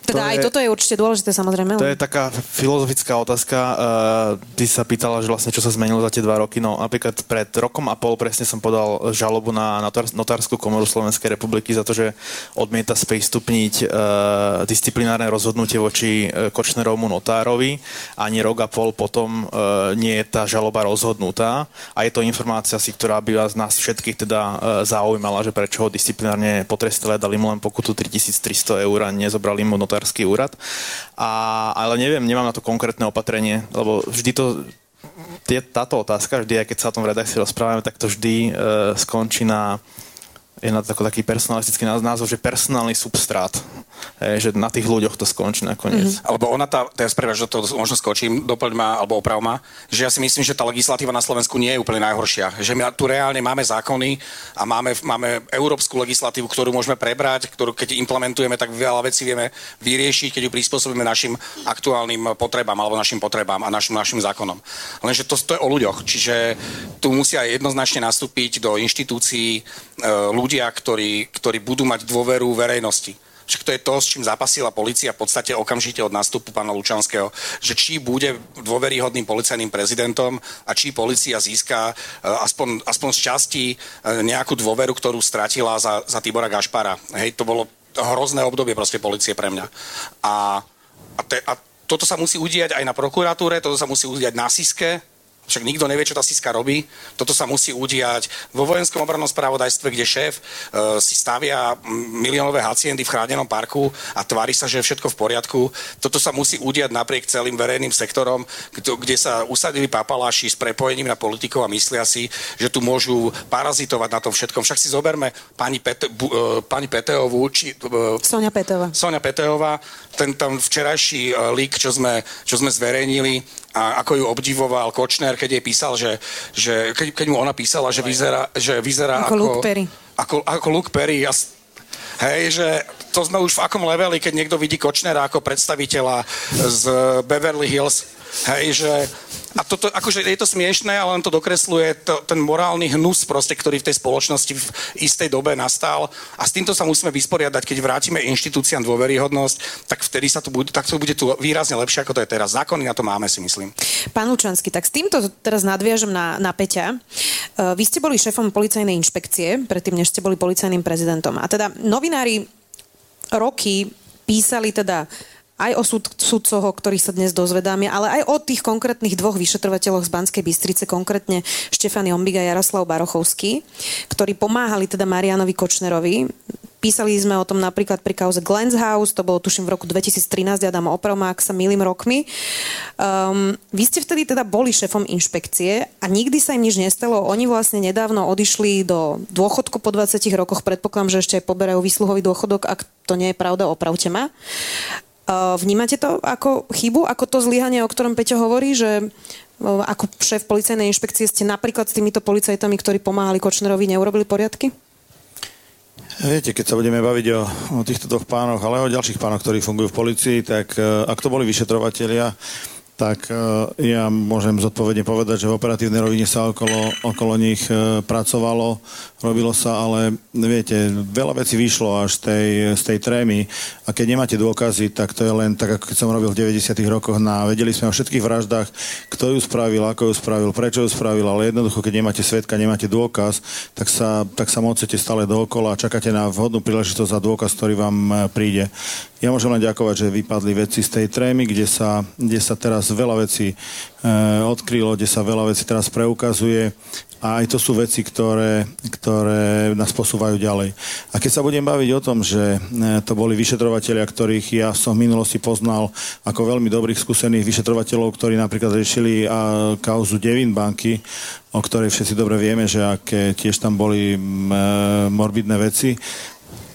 Teda to aj je, toto je určite dôležité, samozrejme. To je taká filozofická otázka. Uh, ty sa pýtala, že vlastne čo sa zmenilo za tie dva roky. No napríklad pred rokom a pol presne som podal žalobu na notár, notárskú komoru Slovenskej republiky za to, že odmieta sprístupniť uh, disciplinárne rozhodnutie voči uh, Kočnerovmu notárovi. Ani rok a pol potom uh, nie je tá žaloba rozhodnutá. A je to informácia si, ktorá by vás nás všetkých teda uh, zaujímala, že prečo ho disciplinárne potrestili a dali mu len pokutu 3300 eur a nezobrali mu notár hospodársky úrad. A, ale neviem, nemám na to konkrétne opatrenie, lebo vždy to je táto otázka, vždy, aj keď sa o tom v redakcii rozprávame, tak to vždy e, skončí na je na to taký personalistický názov, že personálny substrát. Je, že na tých ľuďoch to skončí nakoniec. Mm-hmm. Alebo ona tá, teraz prepáč, že to možno skočím, doplň ma, alebo oprav ma, že ja si myslím, že tá legislatíva na Slovensku nie je úplne najhoršia. Že my tu reálne máme zákony a máme, máme európsku legislatívu, ktorú môžeme prebrať, ktorú keď implementujeme, tak veľa vecí vieme vyriešiť, keď ju prispôsobíme našim aktuálnym potrebám alebo našim potrebám a našim, našim zákonom. Lenže to, to je o ľuďoch, čiže tu musia jednoznačne nastúpiť do inštitúcií e, ľudia, ktorí, ktorí budú mať dôveru verejnosti. Však to je to, s čím zapasila policia v podstate okamžite od nástupu pána Lučanského, že či bude dôveryhodným policajným prezidentom a či policia získa uh, aspoň, aspoň z časti uh, nejakú dôveru, ktorú stratila za, za Tibora Gašpara. Hej, to bolo hrozné obdobie proste policie pre mňa. A, a, te, a toto sa musí udiať aj na prokuratúre, toto sa musí udiať na SISKE, však nikto nevie, čo tá Siska robí. Toto sa musí udiať vo vojenskom obrannom spravodajstve, kde šéf e, si stavia miliónové haciendy v chránenom parku a tvári sa, že je všetko v poriadku. Toto sa musí udiať napriek celým verejným sektorom, kde sa usadili papaláši s prepojením na politikov a myslia si, že tu môžu parazitovať na tom všetkom. Však si zoberme pani, Pete, bu, e, pani Peteovú, či... E, Sonia Peteová. Sonia Peteová, ten tam včerajší e, lík, čo sme, čo sme zverejnili, a ako ju obdivoval Kočner, keď jej písal, že, že keď, keď mu ona písala, že vyzerá, že vyzerá ako, ako Luke Perry. Ako, ako Luke Perry. Ja, hej, že to sme už v akom leveli, keď niekto vidí Kočnera ako predstaviteľa z Beverly Hills. Hej, že a toto, akože je to smiešné, ale len to dokresluje to, ten morálny hnus proste, ktorý v tej spoločnosti v istej dobe nastal. A s týmto sa musíme vysporiadať, keď vrátime inštitúciám dôveryhodnosť, tak vtedy sa to bude, tak to bude tu výrazne lepšie, ako to je teraz. Zákony na to máme, si myslím. Pán Lučanský, tak s týmto teraz nadviažem na, na Peťa. Uh, vy ste boli šéfom policajnej inšpekcie, predtým, než ste boli policajným prezidentom. A teda novinári roky písali teda aj o súd, súdcoch, o sa dnes dozvedáme, ale aj o tých konkrétnych dvoch vyšetrovateľoch z Banskej Bystrice, konkrétne Štefany Ombiga a Jaroslav Barochovský, ktorí pomáhali teda Marianovi Kočnerovi. Písali sme o tom napríklad pri kauze Glens House, to bolo tuším v roku 2013, ja dám opravom, ak sa milým rokmi. Um, vy ste vtedy teda boli šefom inšpekcie a nikdy sa im nič nestalo. Oni vlastne nedávno odišli do dôchodku po 20 rokoch, predpokladám, že ešte aj poberajú výsluhový dôchodok, ak to nie je pravda, opravte ma. Vnímate to ako chybu, ako to zlyhanie, o ktorom Peťo hovorí, že ako šéf policajnej inšpekcie ste napríklad s týmito policajtami, ktorí pomáhali Kočnerovi, neurobili poriadky? Viete, keď sa budeme baviť o, o týchto dvoch pánoch, ale aj o ďalších pánoch, ktorí fungujú v policii, tak e, ak to boli vyšetrovatelia, tak e, ja môžem zodpovedne povedať, že v operatívnej rovine sa okolo, okolo nich e, pracovalo, robilo sa, ale viete, veľa vecí vyšlo až tej, z tej trémy a keď nemáte dôkazy, tak to je len tak, ako keď som robil v 90. rokoch na, vedeli sme o všetkých vraždách, kto ju spravil, ako ju spravil, prečo ju spravil, ale jednoducho, keď nemáte svetka, nemáte dôkaz, tak sa, tak sa mocete stále dookola a čakáte na vhodnú príležitosť za dôkaz, ktorý vám e, príde. Ja môžem len ďakovať, že vypadli veci z tej trémy, kde sa, kde sa teraz veľa vecí e, odkrylo, kde sa veľa vecí teraz preukazuje a aj to sú veci, ktoré, ktoré nás posúvajú ďalej. A keď sa budem baviť o tom, že e, to boli vyšetrovateľia, ktorých ja som v minulosti poznal ako veľmi dobrých skúsených vyšetrovateľov, ktorí napríklad riešili a, kauzu Devin banky, o ktorej všetci dobre vieme, že aké tiež tam boli e, morbidné veci,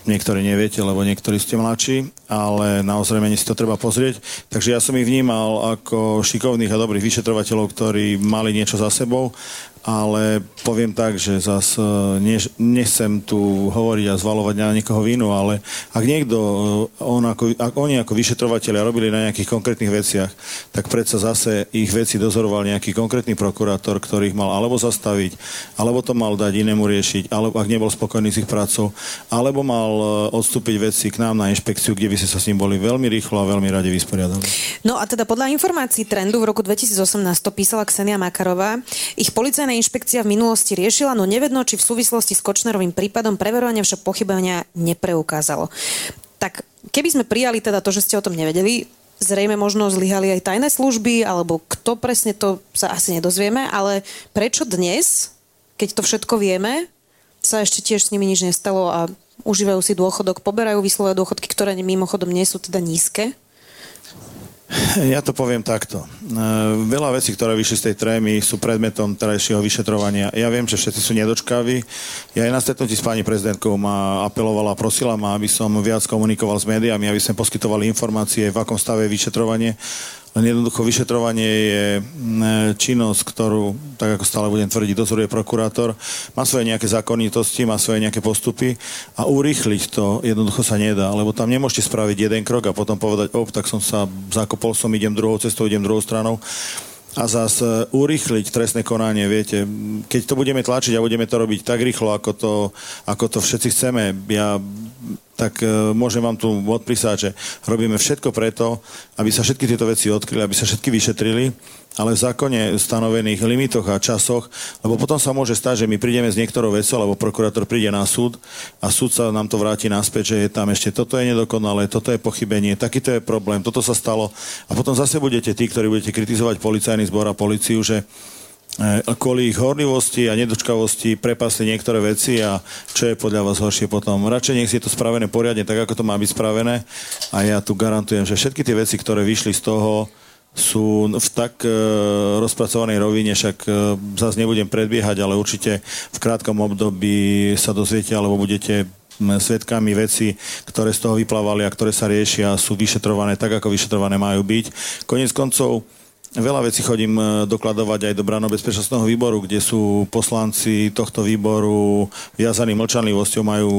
niektorí neviete, lebo niektorí ste mladší, ale naozaj si to treba pozrieť. Takže ja som ich vnímal ako šikovných a dobrých vyšetrovateľov, ktorí mali niečo za sebou. Ale poviem tak, že zas e, ne, nechcem tu hovoriť a zvalovať na niekoho vinu, ale ak niekto, e, on ako, ak oni ako vyšetrovateľia robili na nejakých konkrétnych veciach, tak predsa zase ich veci dozoroval nejaký konkrétny prokurátor, ktorý ich mal alebo zastaviť, alebo to mal dať inému riešiť, alebo ak nebol spokojný s ich prácou, alebo mal e, odstúpiť veci k nám na inšpekciu, kde by ste sa s ním boli veľmi rýchlo a veľmi radi vysporiadali. No a teda podľa informácií trendu v roku 2018 to písala Ksenia Makarová, ich policajná inšpekcia v minulosti riešila, no nevedno, či v súvislosti s Kočnerovým prípadom preverovania však pochybenia nepreukázalo. Tak keby sme prijali teda to, že ste o tom nevedeli, zrejme možno zlyhali aj tajné služby, alebo kto presne to sa asi nedozvieme, ale prečo dnes, keď to všetko vieme, sa ešte tiež s nimi nič nestalo a užívajú si dôchodok, poberajú výslové dôchodky, ktoré mimochodom nie sú teda nízke? Ja to poviem takto. E, veľa vecí, ktoré vyšli z tej trémy, sú predmetom terajšieho vyšetrovania. Ja viem, že všetci sú nedočkaví. Ja aj na stretnutí s pani prezidentkou ma apelovala a prosila ma, aby som viac komunikoval s médiami, aby sme poskytovali informácie, v akom stave je vyšetrovanie len jednoducho vyšetrovanie je činnosť, ktorú, tak ako stále budem tvrdiť, dozoruje prokurátor. Má svoje nejaké zákonitosti, má svoje nejaké postupy a urýchliť to jednoducho sa nedá, lebo tam nemôžete spraviť jeden krok a potom povedať, op, tak som sa zakopol som, idem druhou cestou, idem druhou stranou a zase urýchliť trestné konanie, viete, keď to budeme tlačiť a budeme to robiť tak rýchlo, ako to, ako to všetci chceme, ja tak e, môžem vám tu odprísať, že robíme všetko preto, aby sa všetky tieto veci odkryli, aby sa všetky vyšetrili, ale v zákone stanovených limitoch a časoch, lebo potom sa môže stať, že my prídeme s niektorou vecou, alebo prokurátor príde na súd a súd sa nám to vráti naspäť, že je tam ešte toto je nedokonalé, toto je pochybenie, takýto je problém, toto sa stalo. A potom zase budete tí, ktorí budete kritizovať policajný zbor a policiu, že kvôli ich horlivosti a nedočkavosti prepasli niektoré veci a čo je podľa vás horšie potom. Radšej nech si je to spravené poriadne, tak ako to má byť spravené a ja tu garantujem, že všetky tie veci, ktoré vyšli z toho, sú v tak e, rozpracovanej rovine, však e, zase nebudem predbiehať, ale určite v krátkom období sa dozviete alebo budete svetkami veci, ktoré z toho vyplávali a ktoré sa riešia, sú vyšetrované tak, ako vyšetrované majú byť. Konec koncov, Veľa vecí chodím e, dokladovať aj do Brano bezpečnostného výboru, kde sú poslanci tohto výboru viazaní mlčanlivosťou, majú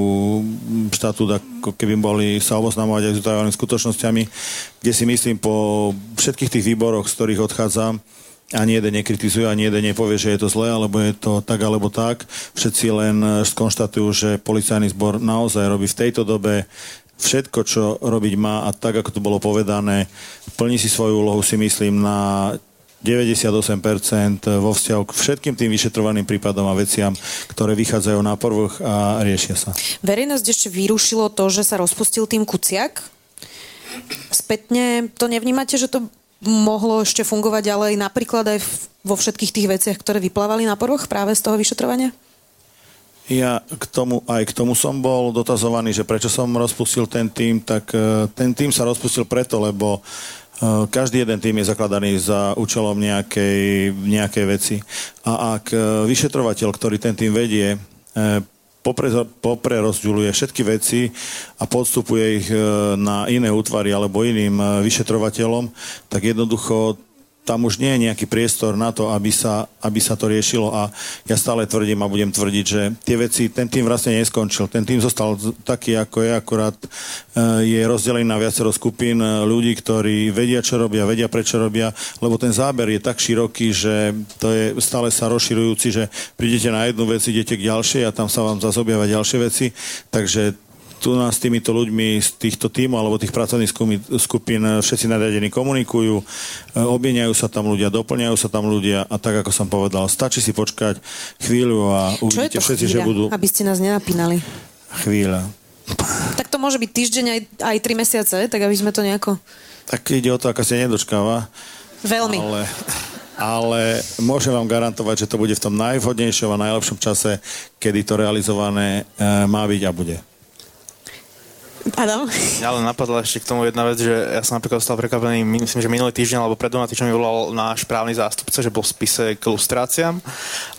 štatút, ako keby boli sa oboznamovať aj s utajovanými skutočnosťami, kde si myslím po všetkých tých výboroch, z ktorých odchádzam, ani jeden nekritizuje, ani jeden nepovie, že je to zlé, alebo je to tak, alebo tak. Všetci len skonštatujú, že policajný zbor naozaj robí v tejto dobe všetko, čo robiť má a tak, ako to bolo povedané, plní si svoju úlohu, si myslím, na 98% vo vzťahu k všetkým tým vyšetrovaným prípadom a veciam, ktoré vychádzajú na povrch a riešia sa. Verejnosť ešte vyrušilo to, že sa rozpustil tým Kuciak. Spätne to nevnímate, že to mohlo ešte fungovať ďalej napríklad aj vo všetkých tých veciach, ktoré vyplávali na povrch práve z toho vyšetrovania? Ja k tomu, aj k tomu som bol dotazovaný, že prečo som rozpustil ten tým, tak e, ten tým sa rozpustil preto, lebo e, každý jeden tým je zakladaný za účelom nejakej, nejakej veci. A ak e, vyšetrovateľ, ktorý ten tým vedie, popre, popre rozďuluje všetky veci a podstupuje ich na iné útvary alebo iným vyšetrovateľom, tak jednoducho tam už nie je nejaký priestor na to, aby sa, aby sa to riešilo a ja stále tvrdím a budem tvrdiť, že tie veci, ten tým vlastne neskončil. Ten tým zostal taký, ako je, akurát e, je rozdelený na viacero skupín e, ľudí, ktorí vedia, čo robia, vedia, prečo robia, lebo ten záber je tak široký, že to je stále sa rozširujúci, že prídete na jednu vec, idete k ďalšej a tam sa vám zase objavia ďalšie veci, takže tu nás s týmito ľuďmi z týchto tímov alebo tých pracovných skupín eh, všetci nariadení komunikujú, eh, obmieniajú sa tam ľudia, doplňajú sa tam ľudia a tak, ako som povedal, stačí si počkať chvíľu a uvidíte všetci, chvíľa, že budú... aby ste nás nenapínali? Chvíľa. Tak to môže byť týždeň aj, aj tri mesiace, tak aby sme to nejako... Tak ide o to, aká ste nedočkáva. Veľmi. Ale, ale môžem vám garantovať, že to bude v tom najvhodnejšom a najlepšom čase, kedy to realizované e, má byť a bude. Adam? Ja len napadla ešte k tomu jedna vec, že ja som napríklad stal prekvapený, myslím, že minulý týždeň alebo pred dvoma týždňami volal náš právny zástupca, že bol v spise k lustráciám,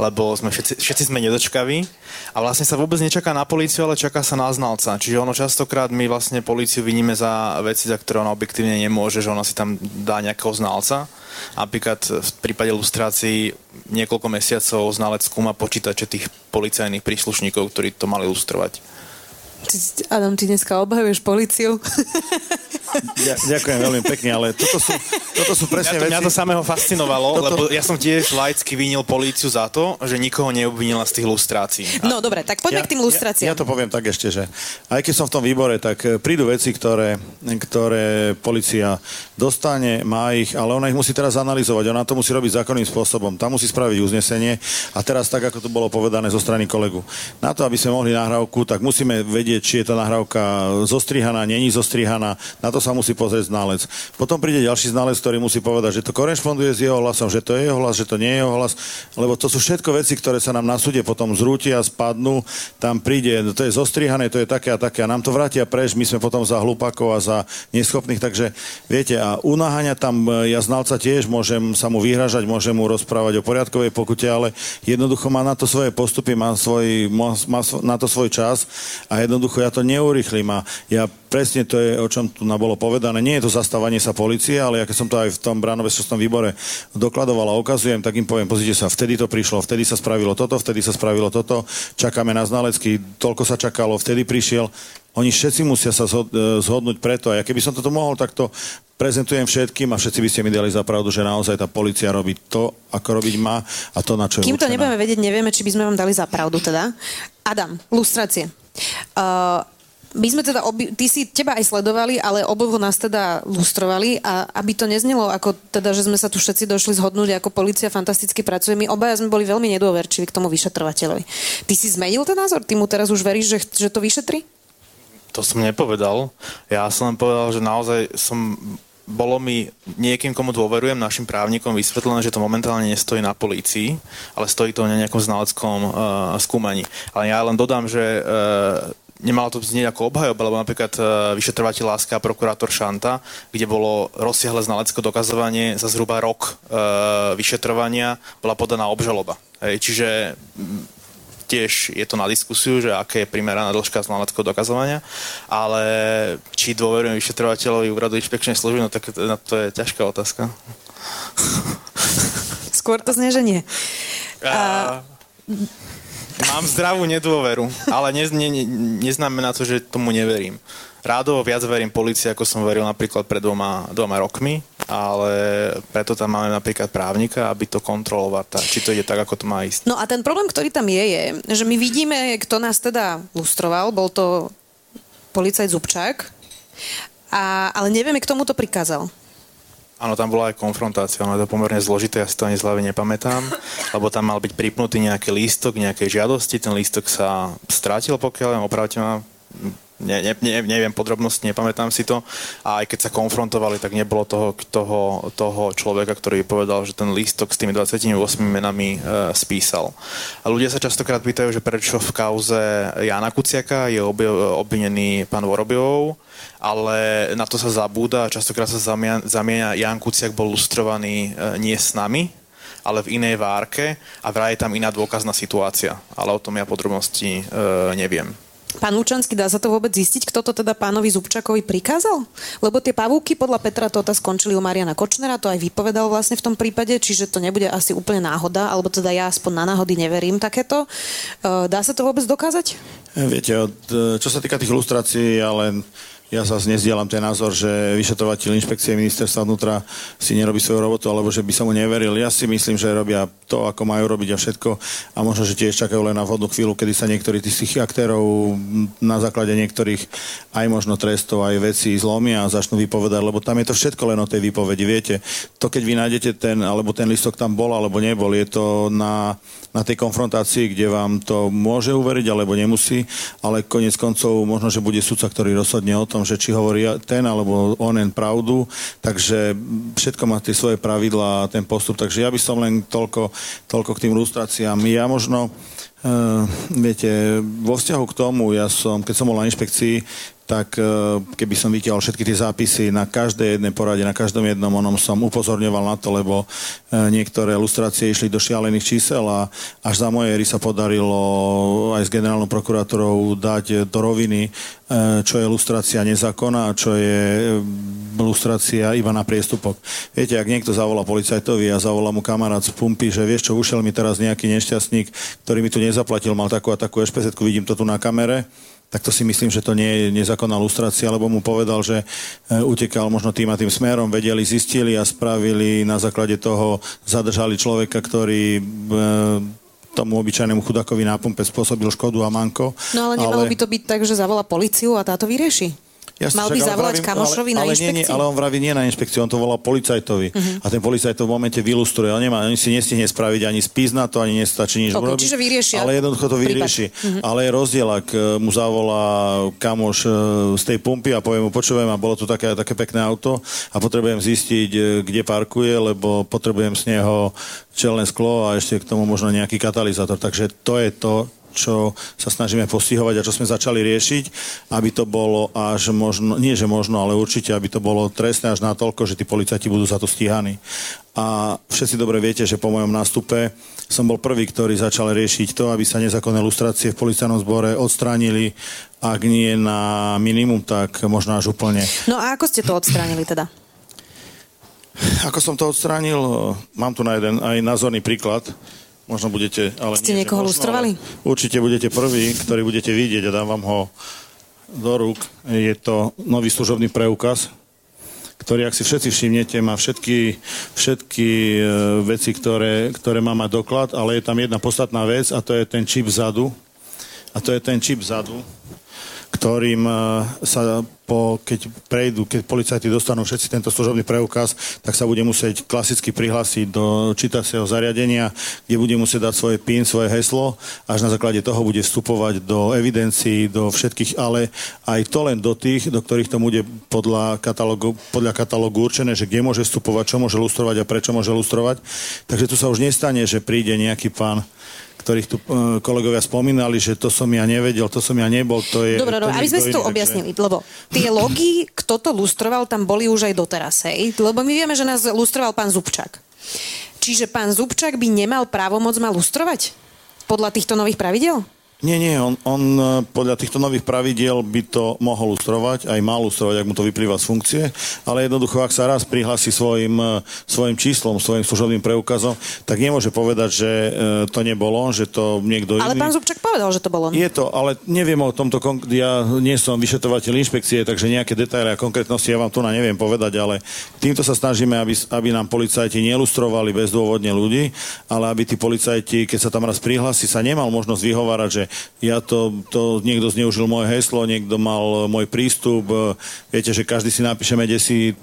lebo sme všetci, všetci sme nedočkaví a vlastne sa vôbec nečaká na políciu, ale čaká sa na znalca. Čiže ono častokrát my vlastne políciu viníme za veci, za ktoré ona objektívne nemôže, že ona si tam dá nejakého znalca. Napríklad v prípade lustrácií niekoľko mesiacov znalec skúma počítače tých policajných príslušníkov, ktorí to mali lustrovať. Adam, ty dneska obhajuješ policiu. Ja, ďakujem veľmi pekne, ale toto sú, toto sú presne Mňa to, veci... mňa to samého fascinovalo, Toto- lebo ja som tiež laicky vinil políciu za to, že nikoho neobvinila z tých lustrácií. A No dobre, tak poďme k tým lustráciám. Ja, ja to poviem tak ešte, že aj keď som v tom výbore, tak e, prídu veci, ktoré, ktoré policia dostane, má ich, ale ona ich musí teraz analyzovať. Ona to musí robiť zákonným spôsobom. Tam musí spraviť uznesenie a teraz tak, ako to bolo povedané zo strany kolegu. Na to, aby sme mohli nahrávku, tak musíme vedieť, či je tá nahrávka zostrihaná, není zostrihaná. Na to sa musí pozrieť znalec. Potom príde ďalší znalec, ktorý musí povedať, že to korešponduje s jeho hlasom, že to je jeho hlas, že to nie je jeho hlas, lebo to sú všetko veci, ktoré sa nám na súde potom zrútia, spadnú, tam príde, to je zostrihané, to je také a také a nám to vrátia preč, my sme potom za hlupakov a za neschopných, takže viete, a unáhania tam, e, ja znalca tiež môžem sa mu vyhražať, môžem mu rozprávať o poriadkovej pokute, ale jednoducho má na to svoje postupy, má, svoj, má, má na to svoj čas a jednoducho ja to neurychlím a ja presne to je, o čom tu na bolo povedané. Nie je to zastávanie sa policie, ale ja keď som to aj v tom bránovesčostnom výbore dokladoval a ukazujem, tak im poviem, pozrite sa, vtedy to prišlo, vtedy sa spravilo toto, vtedy sa spravilo toto, čakáme na znalecký, toľko sa čakalo, vtedy prišiel. Oni všetci musia sa e, zhodnúť preto. A ja keby som toto mohol, tak to prezentujem všetkým a všetci by ste mi dali za pravdu, že naozaj tá policia robí to, ako robiť má a to, na čo je Kým to určená. nebudeme vedieť, nevieme, či by sme vám dali za pravdu teda. Adam, lustrácie. Uh, my sme teda, obi, ty si teba aj sledovali, ale obovo nás teda lustrovali a aby to neznelo ako teda, že sme sa tu všetci došli zhodnúť, ako policia fantasticky pracuje, my obaja sme boli veľmi nedôverčiví k tomu vyšetrovateľovi. Ty si zmenil ten názor? Ty mu teraz už veríš, že, že to vyšetri? To som nepovedal. Ja som len povedal, že naozaj som bolo mi niekým, komu dôverujem, našim právnikom vysvetlené, že to momentálne nestojí na polícii, ale stojí to na nejakom znaleckom uh, skúmaní. Ale ja len dodám, že uh, nemalo to znieť ako obhajoba, lebo napríklad uh, vyšetrovateľ Láska a prokurátor Šanta, kde bolo rozsiahle znalecké dokazovanie za zhruba rok uh, vyšetrovania, bola podaná obžaloba. Hej, čiže tiež je to na diskusiu, že aké je primeraná dĺžka znaleckého dokazovania, ale či dôverujem vyšetrovateľovi úradu inšpekčnej služby, no tak na to je ťažká otázka. Skôr to znie, že nie. A... Mám zdravú nedôveru, ale ne, ne, ne, neznamená to, že tomu neverím. Rádovo viac verím policii, ako som veril napríklad pred dvoma, dvoma rokmi, ale preto tam máme napríklad právnika, aby to kontroloval, tá, či to ide tak, ako to má ísť. No a ten problém, ktorý tam je, je, že my vidíme, kto nás teda lustroval, bol to policajt Zubčák, a, ale nevieme, k tomu to prikázal. Áno, tam bola aj konfrontácia, ono je to pomerne zložité, ja si to ani z hlavy nepamätám, lebo tam mal byť pripnutý nejaký lístok, nejakej žiadosti, ten lístok sa strátil, pokiaľ opravte ma, ne, ne, ne, neviem podrobnosti, nepamätám si to. A aj keď sa konfrontovali, tak nebolo toho, toho, toho človeka, ktorý povedal, že ten lístok s tými 28 menami e, spísal. A ľudia sa častokrát pýtajú, že prečo v kauze Jana Kuciaka je obvinený pán Vorobjov, ale na to sa zabúda. Častokrát sa zamieňa, Jan Kuciak bol lustrovaný e, nie s nami, ale v inej várke a vraj je tam iná dôkazná situácia. Ale o tom ja podrobnosti e, neviem. Pán Lučanský, dá sa to vôbec zistiť, kto to teda pánovi Zubčakovi prikázal? Lebo tie pavúky podľa Petra Tota skončili u Mariana Kočnera, to aj vypovedal vlastne v tom prípade, čiže to nebude asi úplne náhoda, alebo teda ja aspoň na náhody neverím takéto. E, Dá sa to vôbec dokázať? Viete, čo sa týka tých ilustrácií, ale ja zase nezdielam ten názor, že vyšetrovateľ inšpekcie ministerstva vnútra si nerobí svoju robotu, alebo že by som mu neveril. Ja si myslím, že robia to, ako majú robiť a všetko. A možno, že tiež čakajú len na vhodnú chvíľu, kedy sa niektorí tých aktérov na základe niektorých aj možno trestov, aj vecí zlomia a začnú vypovedať, lebo tam je to všetko len o tej výpovedi. Viete, to keď vy nájdete ten, alebo ten listok tam bol, alebo nebol, je to na, na tej konfrontácii, kde vám to môže uveriť, alebo nemusí, ale konec koncov možno, že bude sudca, ktorý rozhodne o tom, že či hovorí ten alebo onen pravdu, takže všetko má tie svoje pravidlá a ten postup, takže ja by som len toľko, toľko k tým ilustráciám. Ja možno Uh, viete, vo vzťahu k tomu, ja som, keď som bol na inšpekcii, tak e, keby som vytiahol všetky tie zápisy na každej jednej porade, na každom jednom onom som upozorňoval na to, lebo e, niektoré ilustrácie išli do šialených čísel a až za mojej éry sa podarilo aj s generálnou prokurátorou dať do roviny, čo je ilustrácia nezákona čo je ilustrácia iba na priestupok. Viete, ak niekto zavolá policajtovi a zavolá mu kamarát z pumpy, že vieš čo, ušiel mi teraz nejaký nešťastník, ktorý mi tu nezaplatil, mal takú a takú ešpezetku, vidím to tu na kamere, tak to si myslím, že to nie je nezákonná lustrácia, lebo mu povedal, že e, utekal možno tým a tým smerom, vedeli, zistili a spravili na základe toho, zadržali človeka, ktorý e, tomu obyčajnému chudakovi na pumpe spôsobil škodu a manko. No ale nemalo ale... by to byť tak, že zavolá policiu a táto vyrieši? Jasne, Mal by zavolať vravím, kamošovi ale, na ale inšpekciu? Nie, ale on vraví nie na inšpekciu, on to volá policajtovi. Uh-huh. A ten policajt to v momente vylustruje. On, nemá, on si nestihne spraviť ani spis na to, ani nestačí nič okay, urobiť. Čiže vyriešia. Ale jednoducho to vyrieši. Uh-huh. Ale je rozdiel, ak e, mu zavolá kamoš e, z tej pumpy a povie mu, počujem, a bolo tu také, také pekné auto a potrebujem zistiť, e, kde parkuje, lebo potrebujem z neho čelné sklo a ešte k tomu možno nejaký katalizátor. Takže to je to, čo sa snažíme postihovať a čo sme začali riešiť, aby to bolo až možno, nie že možno, ale určite, aby to bolo trestné až natoľko, že tí policajti budú za to stíhaní. A všetci dobre viete, že po mojom nástupe som bol prvý, ktorý začal riešiť to, aby sa nezákonné lustrácie v policajnom zbore odstránili, ak nie na minimum, tak možno až úplne. No a ako ste to odstránili teda? Ako som to odstránil? Mám tu na jeden aj názorný príklad. Možno budete... Ale Ste nie, niekoho možno, lustrovali? Určite budete prvý, ktorý budete vidieť a dám vám ho do rúk. Je to nový služobný preukaz, ktorý, ak si všetci všimnete, má všetky, všetky e, veci, ktoré, ktoré má mať doklad, ale je tam jedna podstatná vec a to je ten čip vzadu. A to je ten čip vzadu, ktorým e, sa po, keď prejdú, keď policajti dostanú všetci tento služobný preukaz, tak sa bude musieť klasicky prihlásiť do čítacieho zariadenia, kde bude musieť dať svoje PIN, svoje heslo, až na základe toho bude vstupovať do evidencií, do všetkých, ale aj to len do tých, do ktorých to bude podľa katalógu, podľa katalógu určené, že kde môže vstupovať, čo môže lustrovať a prečo môže lustrovať. Takže tu sa už nestane, že príde nejaký pán ktorých tu uh, kolegovia spomínali, že to som ja nevedel, to som ja nebol, to je... Dobre, dobre, aby sme si to objasnili, takže... lebo tie logy, kto to lustroval, tam boli už aj doteraz, hej? Lebo my vieme, že nás lustroval pán Zubčák. Čiže pán Zubčák by nemal právomoc ma lustrovať? Podľa týchto nových pravidel? Nie, nie, on, on e, podľa týchto nových pravidiel by to mohol lustrovať, aj mal lustrovať, ak mu to vyplýva z funkcie, ale jednoducho, ak sa raz prihlási svojim, e, svojim číslom, svojim služobným preukazom, tak nemôže povedať, že e, to nebolo, že to niekto ale iný. Ale pán Zubčak povedal, že to bolo. Je to, ale neviem o tomto, ja nie som vyšetrovateľ inšpekcie, takže nejaké detaily a konkrétnosti ja vám tu na neviem povedať, ale týmto sa snažíme, aby, aby nám policajti nelustrovali bezdôvodne ľudí, ale aby tí policajti, keď sa tam raz prihlási, sa nemal možnosť vyhovárať, že ja to, to niekto zneužil moje heslo, niekto mal môj prístup. Viete, že každý si napíšeme si e,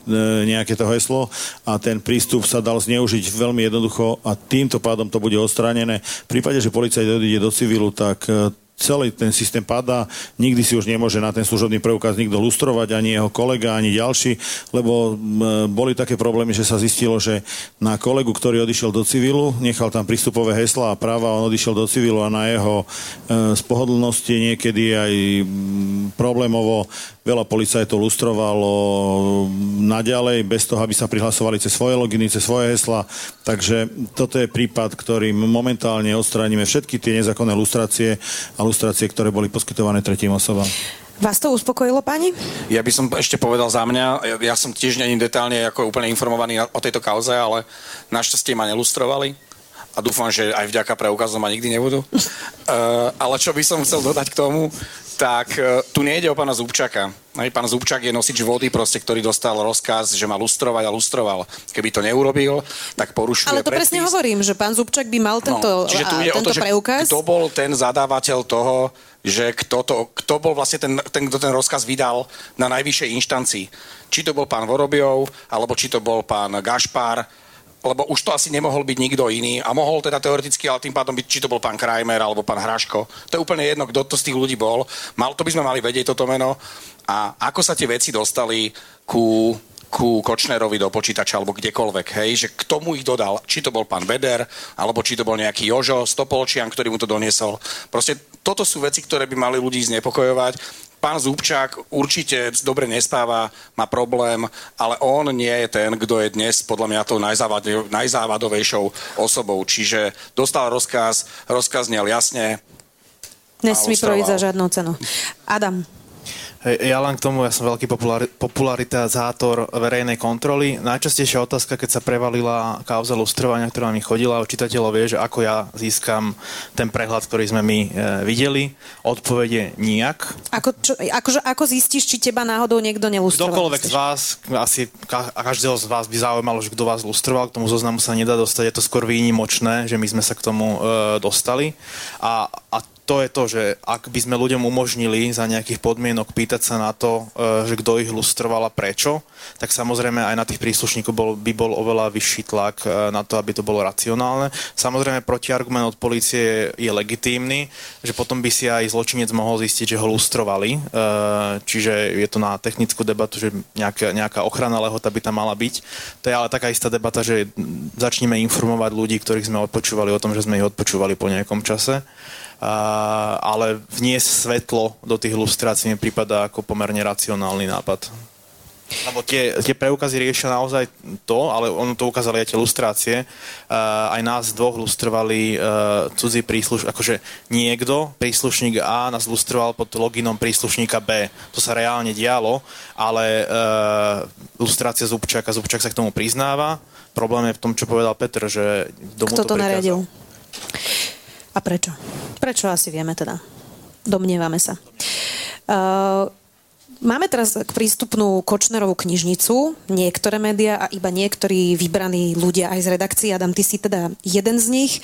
nejaké to heslo a ten prístup sa dal zneužiť veľmi jednoducho a týmto pádom to bude odstránené. V prípade, že policajt odíde do civilu, tak e, celý ten systém padá, nikdy si už nemôže na ten služobný preukaz nikto lustrovať, ani jeho kolega, ani ďalší, lebo boli také problémy, že sa zistilo, že na kolegu, ktorý odišiel do civilu, nechal tam prístupové hesla a práva, on odišiel do civilu a na jeho e, spohodlnosti niekedy aj problémovo veľa policajtov lustrovalo naďalej, bez toho, aby sa prihlasovali cez svoje loginy, cez svoje hesla. Takže toto je prípad, ktorým momentálne odstránime všetky tie nezákonné lustrácie a lustrácie, ktoré boli poskytované tretím osobám. Vás to uspokojilo, pani? Ja by som ešte povedal za mňa, ja, ja som tiež není detálne ako úplne informovaný o tejto kauze, ale našťastie ma nelustrovali a dúfam, že aj vďaka preukazom ma nikdy nebudú. Uh, ale čo by som chcel dodať k tomu, tak uh, tu nejde o pána Zubčaka. Aj pán Zubčak je nosič vody, proste, ktorý dostal rozkaz, že má lustrovať a lustroval. Keby to neurobil, tak porušuje Ale to predpis. presne hovorím, že pán Zubčak by mal tento, no, čiže tu ide tento o to, preukaz. Kto bol ten zadávateľ toho, že kto, to, kto bol vlastne ten, ten, kto ten rozkaz vydal na najvyššej inštancii. Či to bol pán Vorobiov, alebo či to bol pán Gašpar, lebo už to asi nemohol byť nikto iný a mohol teda teoreticky, ale tým pádom byť, či to bol pán Krajmer alebo pán Hraško. To je úplne jedno, kto to z tých ľudí bol. Mal, to by sme mali vedieť toto meno. A ako sa tie veci dostali ku ku Kočnerovi do počítača alebo kdekoľvek, hej, že k tomu ich dodal, či to bol pán Beder, alebo či to bol nejaký Jožo Stopolčian, ktorý mu to doniesol. Proste toto sú veci, ktoré by mali ľudí znepokojovať pán Zúbčák určite dobre nespáva, má problém, ale on nie je ten, kto je dnes podľa mňa tou najzávadovejšou osobou. Čiže dostal rozkaz, rozkaz nel jasne. Nesmí projít za žiadnou cenu. Adam. Hej, ja len k tomu, ja som veľký populari- popularitátor verejnej kontroly. Najčastejšia otázka, keď sa prevalila kauza lustrovania, ktorá mi chodila, čitateľov vie, že ako ja získam ten prehľad, ktorý sme my e, videli. Odpovede nijak. Ako, čo, ako, ako zistíš, či teba náhodou niekto nelustroval? Kdokoľvek z vás, asi ka, každého z vás by zaujímalo, že kto vás lustroval, k tomu zoznamu sa nedá dostať, je to skôr výnimočné, že my sme sa k tomu e, dostali. A, a to je to, že ak by sme ľuďom umožnili za nejakých podmienok pýtať sa na to, e, že kto ich lustroval a prečo, tak samozrejme aj na tých príslušníkov bol, by bol oveľa vyšší tlak e, na to, aby to bolo racionálne. Samozrejme protiargument od policie je legitímny, že potom by si aj zločinec mohol zistiť, že ho lustrovali. E, čiže je to na technickú debatu, že nejaká, nejaká ochrana lehota by tam mala byť. To je ale taká istá debata, že začneme informovať ľudí, ktorých sme odpočúvali o tom, že sme ich odpočúvali po nejakom čase ale vniesť svetlo do tých ilustrácií mi prípada ako pomerne racionálny nápad. Lebo tie, tie preukazy riešia naozaj to, ale ono to ukázali aj tie lustrácie. Uh, aj nás dvoch lustrovali uh, cudzí príslušník, akože niekto, príslušník A nás lustroval pod loginom príslušníka B. To sa reálne dialo, ale uh, lustrácia Zubčáka, Zubčák sa k tomu priznáva. Problém je v tom, čo povedal Petr, že domu Kto to, to naradil? A prečo? Prečo asi vieme teda? Domnievame sa. Uh, Máme teraz prístupnú Kočnerovú knižnicu, niektoré médiá a iba niektorí vybraní ľudia aj z redakcií. Adam, ty si teda jeden z nich.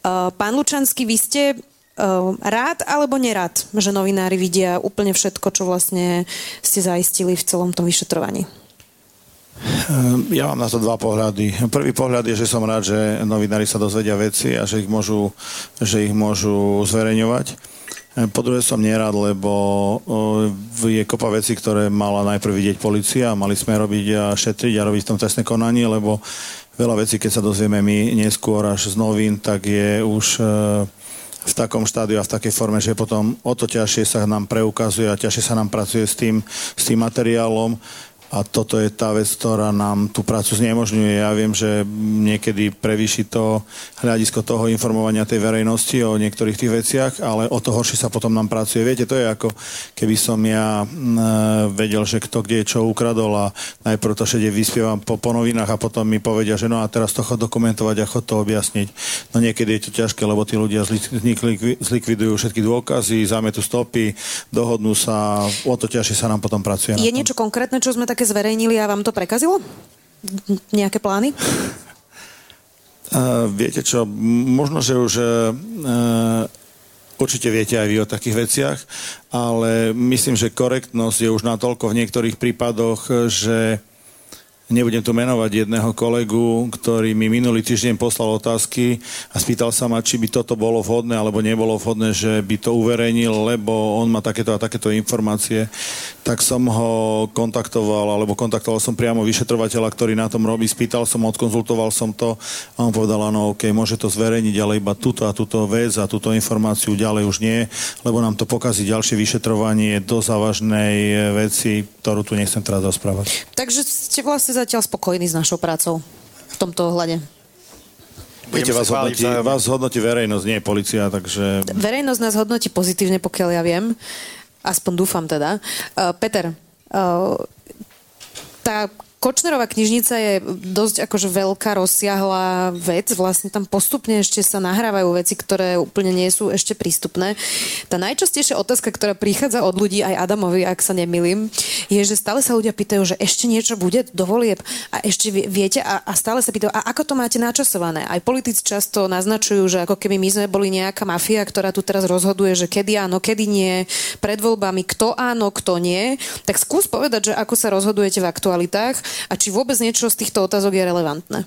Uh, pán Lučanský, vy ste uh, rád alebo nerád, že novinári vidia úplne všetko, čo vlastne ste zaistili v celom tom vyšetrovaní? Ehm, ja mám na to dva pohľady. Prvý pohľad je, že som rád, že novinári sa dozvedia veci a že ich môžu, že ich môžu zverejňovať. Ehm, po druhé som nerád, lebo je kopa veci, ktoré mala najprv vidieť policia a mali sme robiť a šetriť a robiť v tom trestné konanie, lebo veľa vecí, keď sa dozvieme my neskôr až z novín, tak je už e, v takom štádiu a v takej forme, že potom o to ťažšie sa nám preukazuje a ťažšie sa nám pracuje s tým, s tým materiálom a toto je tá vec, ktorá nám tú prácu znemožňuje. Ja viem, že niekedy prevýši to hľadisko toho informovania tej verejnosti o niektorých tých veciach, ale o to horšie sa potom nám pracuje. Viete, to je ako keby som ja vedel, že kto kde čo ukradol a najprv to všade vyspievam po, po novinách a potom mi povedia, že no a teraz to chod dokumentovať a chod to objasniť. No niekedy je to ťažké, lebo tí ľudia zlikvidujú všetky dôkazy, zametú stopy, dohodnú sa, o to ťažšie sa nám potom pracuje. Je niečo konkrétne, čo sme také také zverejnili a vám to prekazilo? Nejaké plány? Uh, viete čo, možno, že už uh, určite viete aj vy o takých veciach, ale myslím, že korektnosť je už natoľko v niektorých prípadoch, že Nebudem tu menovať jedného kolegu, ktorý mi minulý týždeň poslal otázky a spýtal sa ma, či by toto bolo vhodné alebo nebolo vhodné, že by to uverejnil, lebo on má takéto a takéto informácie. Tak som ho kontaktoval, alebo kontaktoval som priamo vyšetrovateľa, ktorý na tom robí. Spýtal som, odkonzultoval som to a on povedal, áno, OK, môže to zverejniť, ale iba túto a túto vec a túto informáciu ďalej už nie, lebo nám to pokazí ďalšie vyšetrovanie do závažnej veci, ktorú tu nechcem teraz rozprávať. Takže ste vlastne zatiaľ spokojní s našou prácou v tomto ohľade? Viete, vás hodnotí, vás hodnotí verejnosť, nie policia, takže... Verejnosť nás hodnotí pozitívne, pokiaľ ja viem. Aspoň dúfam teda. Uh, Peter, uh, tá Kočnerová knižnica je dosť akože veľká, rozsiahla vec. Vlastne tam postupne ešte sa nahrávajú veci, ktoré úplne nie sú ešte prístupné. Tá najčastejšia otázka, ktorá prichádza od ľudí, aj Adamovi, ak sa nemilím, je, že stále sa ľudia pýtajú, že ešte niečo bude do volieb a ešte viete a, a stále sa pýtajú, a ako to máte načasované? Aj politici často naznačujú, že ako keby my sme boli nejaká mafia, ktorá tu teraz rozhoduje, že kedy áno, kedy nie, pred voľbami kto áno, kto nie. Tak skús povedať, že ako sa rozhodujete v aktualitách a či vôbec niečo z týchto otázok je relevantné.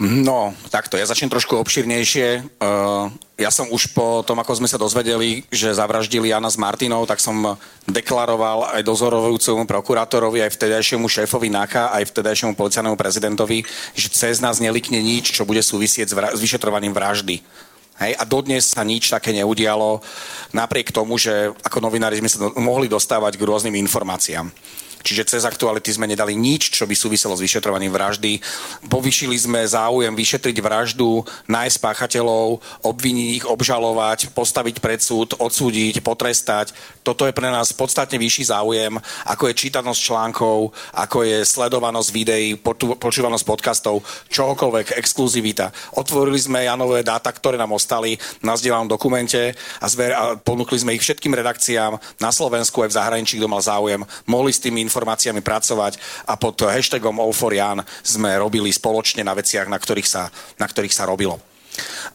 No, takto, ja začnem trošku obširnejšie. Uh, ja som už po tom, ako sme sa dozvedeli, že zavraždili Jana s Martinou, tak som deklaroval aj dozorovujúcemu prokurátorovi, aj vtedajšiemu šéfovi NAKA, aj vtedajšiemu policajnému prezidentovi, že cez nás nelikne nič, čo bude súvisieť s, vra- s vyšetrovaním vraždy. Hej, a dodnes sa nič také neudialo, napriek tomu, že ako novinári sme sa do, mohli dostávať k rôznym informáciám. Čiže cez aktuality sme nedali nič, čo by súviselo s vyšetrovaním vraždy. Povyšili sme záujem vyšetriť vraždu, nájsť páchateľov, obviniť ich, obžalovať, postaviť pred súd, odsúdiť, potrestať. Toto je pre nás podstatne vyšší záujem, ako je čítanosť článkov, ako je sledovanosť videí, počúvanosť podcastov, čohokoľvek, exkluzivita. Otvorili sme Janové dáta, ktoré nám ostali na zdieľanom dokumente a, zver, a ponúkli sme ich všetkým redakciám na Slovensku aj v zahraničí, kto mal záujem. Mohli s tými informáciami pracovať a pod hashtagom All for Jan sme robili spoločne na veciach, na ktorých sa, na ktorých sa robilo.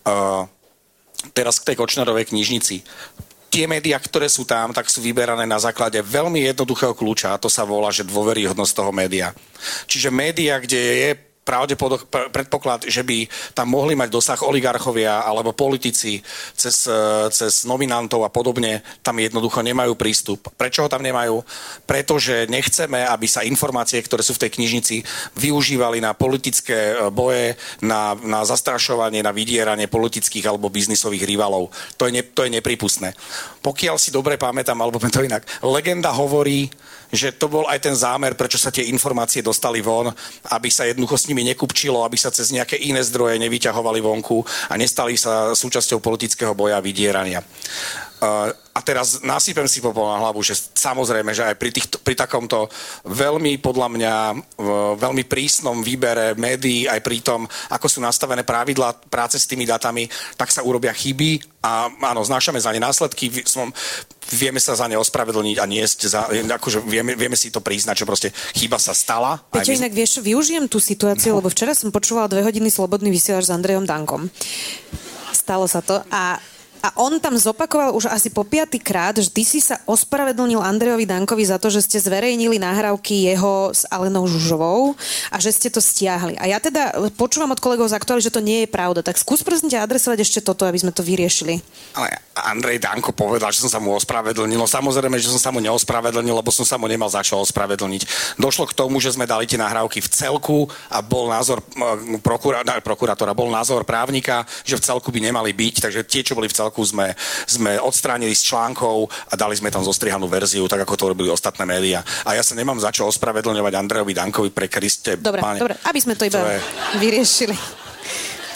Uh, teraz k tej Kočnerovej knižnici tie médiá, ktoré sú tam, tak sú vyberané na základe veľmi jednoduchého kľúča a to sa volá, že dôveryhodnosť toho média. Čiže média, kde je pravdepodobne predpoklad, že by tam mohli mať dosah oligarchovia alebo politici cez, e, cez nominantov a podobne, tam jednoducho nemajú prístup. Prečo ho tam nemajú? Pretože nechceme, aby sa informácie, ktoré sú v tej knižnici, využívali na politické e, boje, na, na zastrašovanie, na vydieranie politických alebo biznisových rivalov. To je, ne, to je nepripustné. Pokiaľ si dobre pamätám, alebo to inak, legenda hovorí, že to bol aj ten zámer, prečo sa tie informácie dostali von, aby sa jednoducho s nimi nekupčilo, aby sa cez nejaké iné zdroje nevyťahovali vonku a nestali sa súčasťou politického boja a vydierania. A teraz nasypem si popol na hlavu, že samozrejme, že aj pri, týchto, pri takomto veľmi, podľa mňa, veľmi prísnom výbere médií, aj pri tom, ako sú nastavené pravidla práce s tými datami, tak sa urobia chyby a áno, znášame za ne následky, som, vieme sa za ne ospravedlniť a niesť, za, akože vieme, vieme si to priznať, že proste chyba sa stala. Peťo, my... inak vieš, využijem tú situáciu, no. lebo včera som počúvala dve hodiny slobodný vysielač s Andrejom Dankom. Stalo sa to a a on tam zopakoval už asi po piatý krát, že ty si sa ospravedlnil Andrejovi Dankovi za to, že ste zverejnili nahrávky jeho s Alenou Žužovou a že ste to stiahli. A ja teda počúvam od kolegov z aktuály, že to nie je pravda. Tak skús prosím ťa adresovať ešte toto, aby sme to vyriešili. Ale Andrej Danko povedal, že som sa mu ospravedlnil. No samozrejme, že som sa mu neospravedlnil, lebo som sa mu nemal za čo ospravedlniť. Došlo k tomu, že sme dali tie nahrávky v celku a bol názor prokura, prokurátora, bol názor právnika, že v celku by nemali byť, takže tie, čo boli v celku, roku sme, sme odstránili z článkov a dali sme tam zostrihanú verziu, tak ako to robili ostatné médiá. A ja sa nemám za čo ospravedlňovať Andrejovi Dankovi pre Kriste. Dobre, páne. dobre, aby sme to iba to je... vyriešili.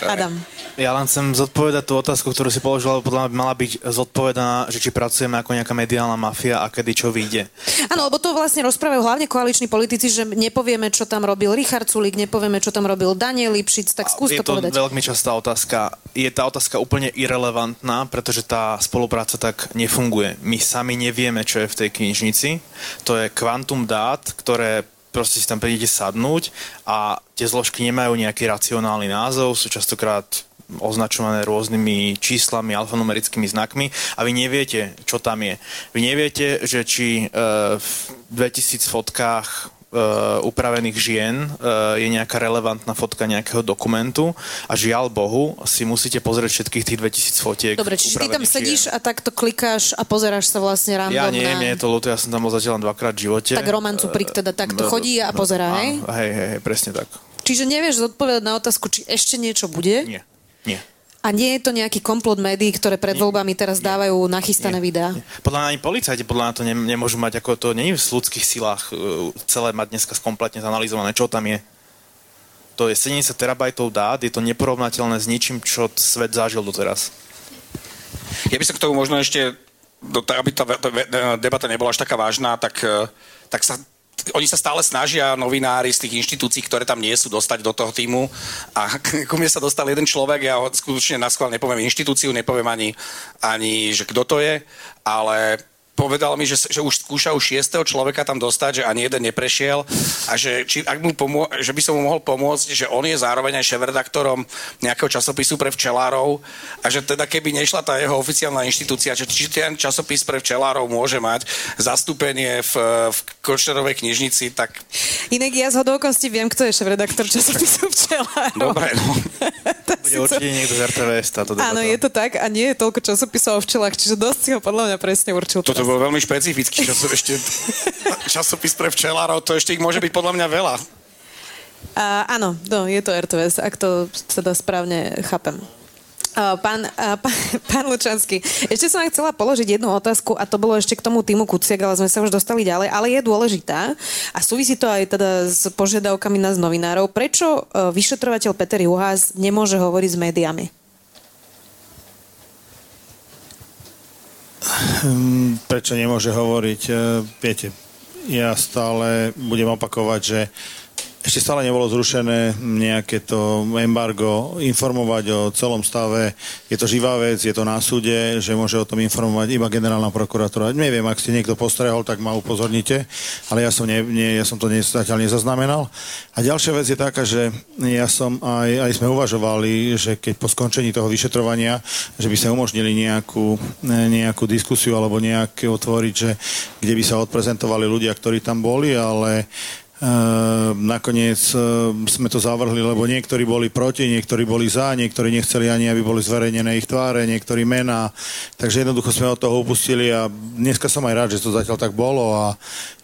Adam. Ja len chcem zodpovedať tú otázku, ktorú si položila, podľa mňa by mala byť zodpovedaná, že či pracujeme ako nejaká mediálna mafia a kedy čo vyjde. Áno, lebo to vlastne rozprávajú hlavne koaliční politici, že nepovieme, čo tam robil Richard Sulik, nepovieme, čo tam robil Daniel Lipšic, tak skús to, to povedať. Je to veľmi častá otázka. Je tá otázka úplne irrelevantná, pretože tá spolupráca tak nefunguje. My sami nevieme, čo je v tej knižnici. To je kvantum dát, ktoré proste si tam prídete sadnúť a tie zložky nemajú nejaký racionálny názov, sú častokrát označované rôznymi číslami, alfanumerickými znakmi a vy neviete, čo tam je. Vy neviete, že či e, v 2000 fotkách upravených žien uh, je nejaká relevantná fotka nejakého dokumentu a žiaľ Bohu si musíte pozrieť všetkých tých 2000 fotiek. Dobre, čiže ty tam sedíš žien. a takto klikáš a pozeráš sa vlastne random Ja nie, nie je to ľúto, ja som tam bol zatiaľ len dvakrát v živote. Tak romancu prik teda takto uh, chodí a pozerá, hej? Hej, hej, hej, presne tak. Čiže nevieš zodpovedať na otázku, či ešte niečo bude? Nie, nie. A nie je to nejaký komplot médií, ktoré pred voľbami teraz dávajú nachystané nie, videá? Nie. Podľa mňa ani policajti podľa mňa to ne, nemôžu mať, ako to není v ľudských silách uh, celé mať dneska kompletne zanalizované, čo tam je. To je 70 terabajtov dát, je to neporovnateľné s ničím, čo svet zažil doteraz. Ja by som k tomu možno ešte, aby tá debata nebola až taká vážna, tak, eh, tak sa oni sa stále snažia, novinári z tých inštitúcií, ktoré tam nie sú, dostať do toho týmu. A ku mne sa dostal jeden človek, ja ho skutočne na nepoviem inštitúciu, nepoviem ani, ani že kto to je, ale povedal mi, že, že už skúšal šiestého človeka tam dostať, že ani jeden neprešiel a že, či, ak mu pomô- že by som mu mohol pomôcť, že on je zároveň aj šéf-redaktorom nejakého časopisu pre včelárov a že teda keby nešla tá jeho oficiálna inštitúcia, že či ten časopis pre včelárov môže mať zastúpenie v, v Kočnerovej knižnici, tak... Inak ja z hodovokosti viem, kto je šéf-redaktor časopisu včelárov. Dobre, no. Bude určite niekto z RTVS táto debata. Áno, je to tak a nie je toľko časopisov o včelách, čiže dosť si ho podľa mňa presne určil. Toto bol veľmi špecifický časopis, ešte, časopis pre včelárov, to ešte ich môže byť podľa mňa veľa. Uh, áno, no, je to RTVS, ak to teda správne chápem. Pán, pán, pán Lučanský, ešte som vám chcela položiť jednu otázku a to bolo ešte k tomu týmu Kuciak, ale sme sa už dostali ďalej, ale je dôležitá a súvisí to aj teda s požiadavkami nás novinárov. Prečo vyšetrovateľ Peter Juhás nemôže hovoriť s médiami? Prečo nemôže hovoriť? Viete, ja stále budem opakovať, že ešte stále nebolo zrušené nejaké to embargo, informovať o celom stave. Je to živá vec, je to na súde, že môže o tom informovať iba generálna prokuratúra. Neviem, ak ste niekto postrehol, tak ma upozornite, ale ja som, ne, nie, ja som to zatiaľ nezaznamenal. A ďalšia vec je taká, že ja som aj, aj sme uvažovali, že keď po skončení toho vyšetrovania, že by sa umožnili nejakú, nejakú diskusiu alebo nejaké otvoriť, že kde by sa odprezentovali ľudia, ktorí tam boli, ale nakoniec ehm, sme to zavrhli, lebo niektorí boli proti, niektorí boli za, niektorí nechceli ani, aby boli zverejnené ich tváre, niektorí mená. Takže jednoducho sme od toho upustili a dneska som aj rád, že to zatiaľ tak bolo a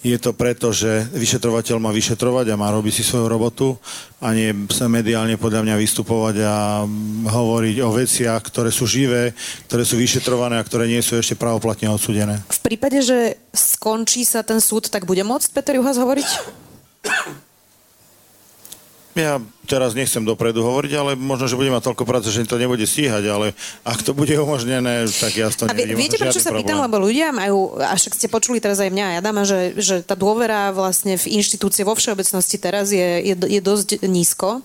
je to preto, že vyšetrovateľ má vyšetrovať a má robiť si svoju robotu a nie sa mediálne podľa mňa vystupovať a hovoriť o veciach, ktoré sú živé, ktoré sú vyšetrované a ktoré nie sú ešte pravoplatne odsudené. V prípade, že skončí sa ten súd, tak bude môcť Peter Juhas hovoriť? Ja teraz nechcem dopredu hovoriť, ale možno, že budem mať toľko práce, že to nebude stíhať, ale ak to bude umožnené, tak ja to nevidím. A viete, prečo sa problém. pýtam, lebo ľudia majú, a však ste počuli teraz aj mňa a Adama, že, že tá dôvera vlastne v inštitúcie vo všeobecnosti teraz je, je, je dosť nízko,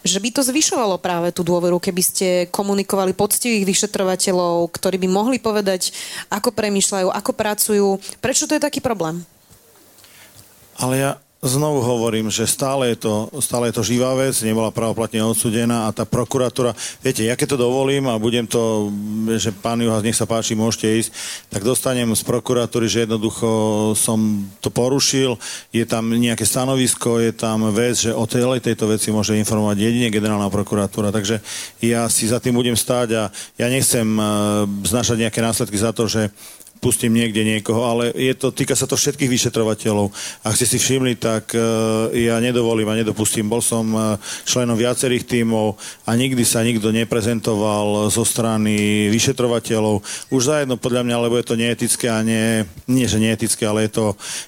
že by to zvyšovalo práve tú dôveru, keby ste komunikovali poctivých vyšetrovateľov, ktorí by mohli povedať, ako premýšľajú, ako pracujú. Prečo to je taký problém? Ale ja, Znovu hovorím, že stále je, to, stále je to živá vec, nebola pravoplatne odsudená a tá prokuratúra, viete, ja keď to dovolím a budem to, že pán Juhas, nech sa páči, môžete ísť, tak dostanem z prokuratúry, že jednoducho som to porušil, je tam nejaké stanovisko, je tam vec, že o celej tejto veci môže informovať jedine generálna prokuratúra, takže ja si za tým budem stáť a ja nechcem uh, znašať nejaké následky za to, že pustím niekde niekoho, ale je to, týka sa to všetkých vyšetrovateľov. Ak ste si všimli, tak uh, ja nedovolím a nedopustím. Bol som uh, členom viacerých tímov a nikdy sa nikto neprezentoval zo strany vyšetrovateľov. Už zajedno podľa mňa, lebo je to neetické a nie, nie že neetické, ale je to,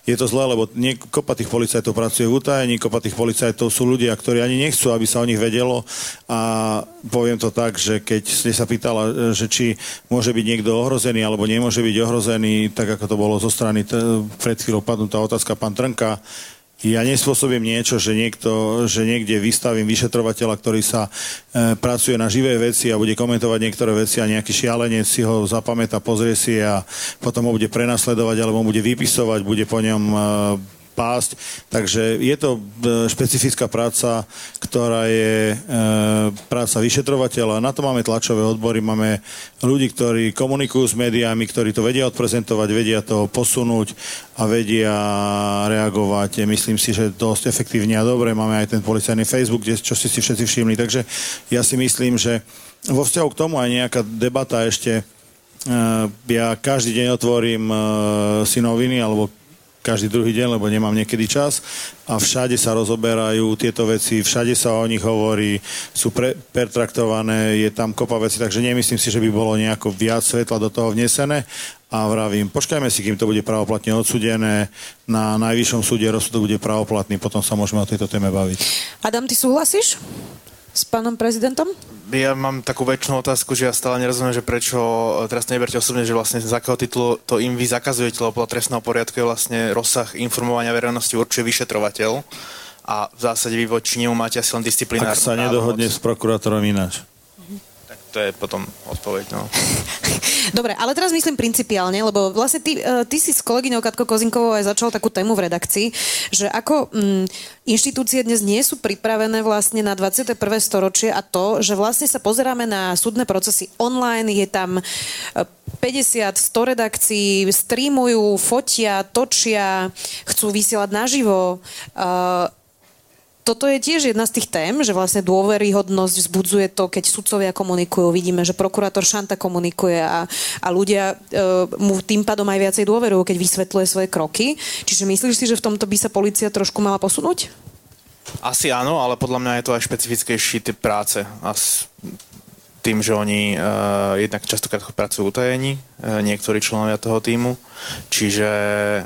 je to zlé, lebo nie, kopa tých policajtov pracuje v utajení, kopa tých policajtov sú ľudia, ktorí ani nechcú, aby sa o nich vedelo a poviem to tak, že keď ste sa pýtala, že či môže byť niekto ohrozený alebo nemôže byť ohrozený, ohrozený, tak ako to bolo zo strany t- pred chvíľou padnutá otázka pán Trnka, ja nespôsobím niečo, že, niekto, že niekde vystavím vyšetrovateľa, ktorý sa e, pracuje na živé veci a bude komentovať niektoré veci a nejaký šialenec si ho zapamätá, pozrie si a potom ho bude prenasledovať alebo bude vypisovať, bude po ňom e, pásť. Takže je to e, špecifická práca, ktorá je e, práca vyšetrovateľa. Na to máme tlačové odbory, máme ľudí, ktorí komunikujú s médiami, ktorí to vedia odprezentovať, vedia to posunúť a vedia reagovať. Myslím si, že dosť efektívne a dobre. Máme aj ten policajný Facebook, kde, čo ste si všetci všimli. Takže ja si myslím, že vo vzťahu k tomu aj nejaká debata ešte e, ja každý deň otvorím si noviny alebo každý druhý deň, lebo nemám niekedy čas. A všade sa rozoberajú tieto veci, všade sa o nich hovorí, sú pre, pertraktované, je tam kopa veci, takže nemyslím si, že by bolo nejako viac svetla do toho vnesené. A vravím, počkajme si, kým to bude pravoplatne odsudené, na najvyššom súde rozsudok bude pravoplatný, potom sa môžeme o tejto téme baviť. Adam, ty súhlasíš s pánom prezidentom? ja mám takú väčšinu otázku, že ja stále nerozumiem, že prečo, e, teraz to neberte osobne, že vlastne z akého titulu to im vy zakazujete, lebo podľa trestného poriadku je vlastne rozsah informovania verejnosti určuje vyšetrovateľ a v zásade vy voči nemu máte asi len disciplinárnu Ak sa nedohodne s prokurátorom ináč to je potom odpoveď. No. Dobre, ale teraz myslím principiálne, lebo vlastne ty, e, ty si s kolegyňou Katko Kozinkovou aj začal takú tému v redakcii, že ako mm, inštitúcie dnes nie sú pripravené vlastne na 21. storočie a to, že vlastne sa pozeráme na súdne procesy online, je tam 50, e, 100 redakcií, streamujú, fotia, točia, chcú vysielať naživo. Uh, toto je tiež jedna z tých tém, že vlastne dôveryhodnosť vzbudzuje to, keď sudcovia komunikujú. Vidíme, že prokurátor Šanta komunikuje a, a ľudia e, mu tým pádom aj viacej dôverujú, keď vysvetľuje svoje kroky. Čiže myslíš si, že v tomto by sa policia trošku mala posunúť? Asi áno, ale podľa mňa je to aj špecifickejší typ práce. As, tým, že oni uh, jednak častokrát pracujú utajení, uh, niektorí členovia toho týmu, čiže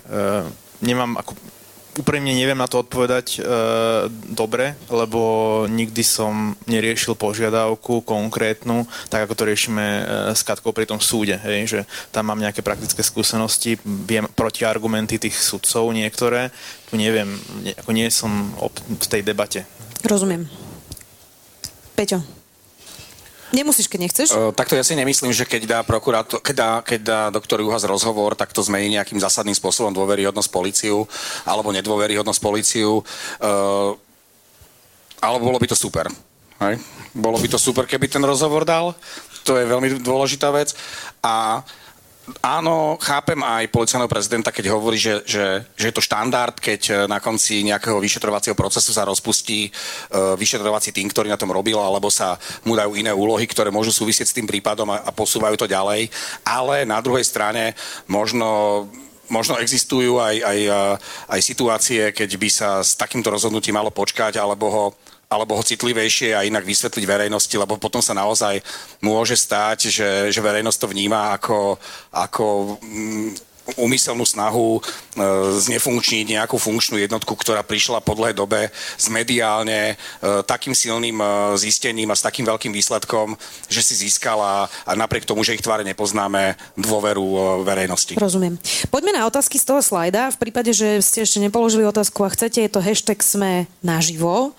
uh, nemám ako úprimne neviem na to odpovedať e, dobre, lebo nikdy som neriešil požiadavku konkrétnu, tak ako to riešime e, s Katkou pri tom súde, hej, že tam mám nejaké praktické skúsenosti, viem protiargumenty tých sudcov niektoré, tu neviem, ne, ako nie som v tej debate. Rozumiem. Peťo. Nemusíš, keď nechceš. Uh, takto ja si nemyslím, že keď dá, prokurátor, keď dá, keď dá doktor Juhas rozhovor, tak to zmení nejakým zásadným spôsobom dôveryhodnosť policiu alebo nedôveryhodnosť policiu. Uh, alebo bolo by to super. Hej? Bolo by to super, keby ten rozhovor dal. To je veľmi dôležitá vec. A Áno, chápem aj policajného prezidenta, keď hovorí, že, že, že je to štandard, keď e, na konci nejakého vyšetrovacieho procesu sa rozpustí uh, vyšetrovací tým, ktorý na tom robil, alebo sa mu dajú iné úlohy, ktoré môžu súvisieť s tým prípadom a, a posúvajú to ďalej. Ale na druhej strane možno možno existujú aj, aj, e, aj situácie, keď by sa s takýmto rozhodnutím malo počkať, alebo ho alebo ho citlivejšie a inak vysvetliť verejnosti, lebo potom sa naozaj môže stať, že, že verejnosť to vníma ako, ako mm, úmyselnú snahu e, znefunkčniť nejakú funkčnú jednotku, ktorá prišla po dobe s mediálne e, takým silným e, zistením a s takým veľkým výsledkom, že si získala a napriek tomu, že ich tváre nepoznáme, dôveru verejnosti. Rozumiem. Poďme na otázky z toho slajda. V prípade, že ste ešte nepoložili otázku a chcete, je to hashtag sme naživo.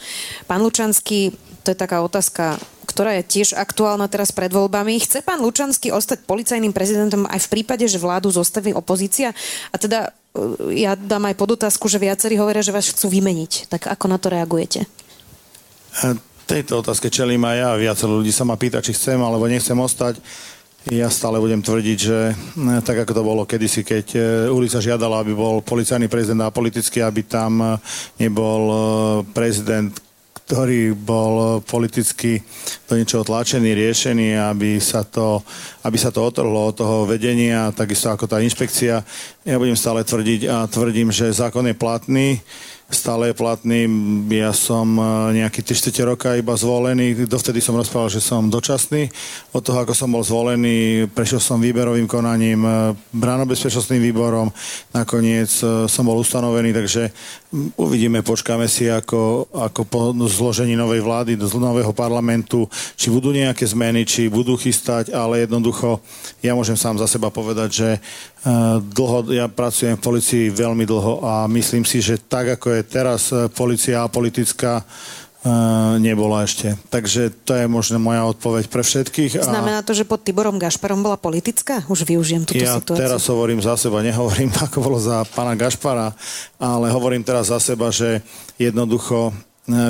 Pán Lučanský, to je taká otázka ktorá je tiež aktuálna teraz pred voľbami. Chce pán Lučanský ostať policajným prezidentom aj v prípade, že vládu zostaví opozícia? A teda e, ja dám aj podotázku, že viacerí hovoria, že vás chcú vymeniť. Tak ako na to reagujete? E, tejto otázke čelím aj ja. Viacero ľudí sa ma pýta, či chcem alebo nechcem ostať. Ja stále budem tvrdiť, že e, tak ako to bolo kedysi, keď ulica žiadala, aby bol policajný prezident a politicky, aby tam nebol prezident, ktorý bol politicky do niečoho tlačený, riešený, aby sa to, aby sa to otrhlo od toho vedenia, takisto ako tá inšpekcia. Ja budem stále tvrdiť a tvrdím, že zákon je platný stále je platný. Ja som e, nejaký 3 roka iba zvolený, dovtedy som rozprával, že som dočasný. Od toho, ako som bol zvolený, prešiel som výberovým konaním, e, bránobezpečnostným výborom, nakoniec e, som bol ustanovený, takže uvidíme, počkáme si, ako, ako po zložení novej vlády, do nového parlamentu, či budú nejaké zmeny, či budú chystať, ale jednoducho ja môžem sám za seba povedať, že dlho, ja pracujem v policii veľmi dlho a myslím si, že tak, ako je teraz e, policia politická, e, nebola ešte. Takže to je možno moja odpoveď pre všetkých. A... Znamená to, že pod Tiborom Gašparom bola politická? Už využijem túto ja situáciu. teraz hovorím za seba, nehovorím ako bolo za pána Gašpara, ale hovorím teraz za seba, že jednoducho e,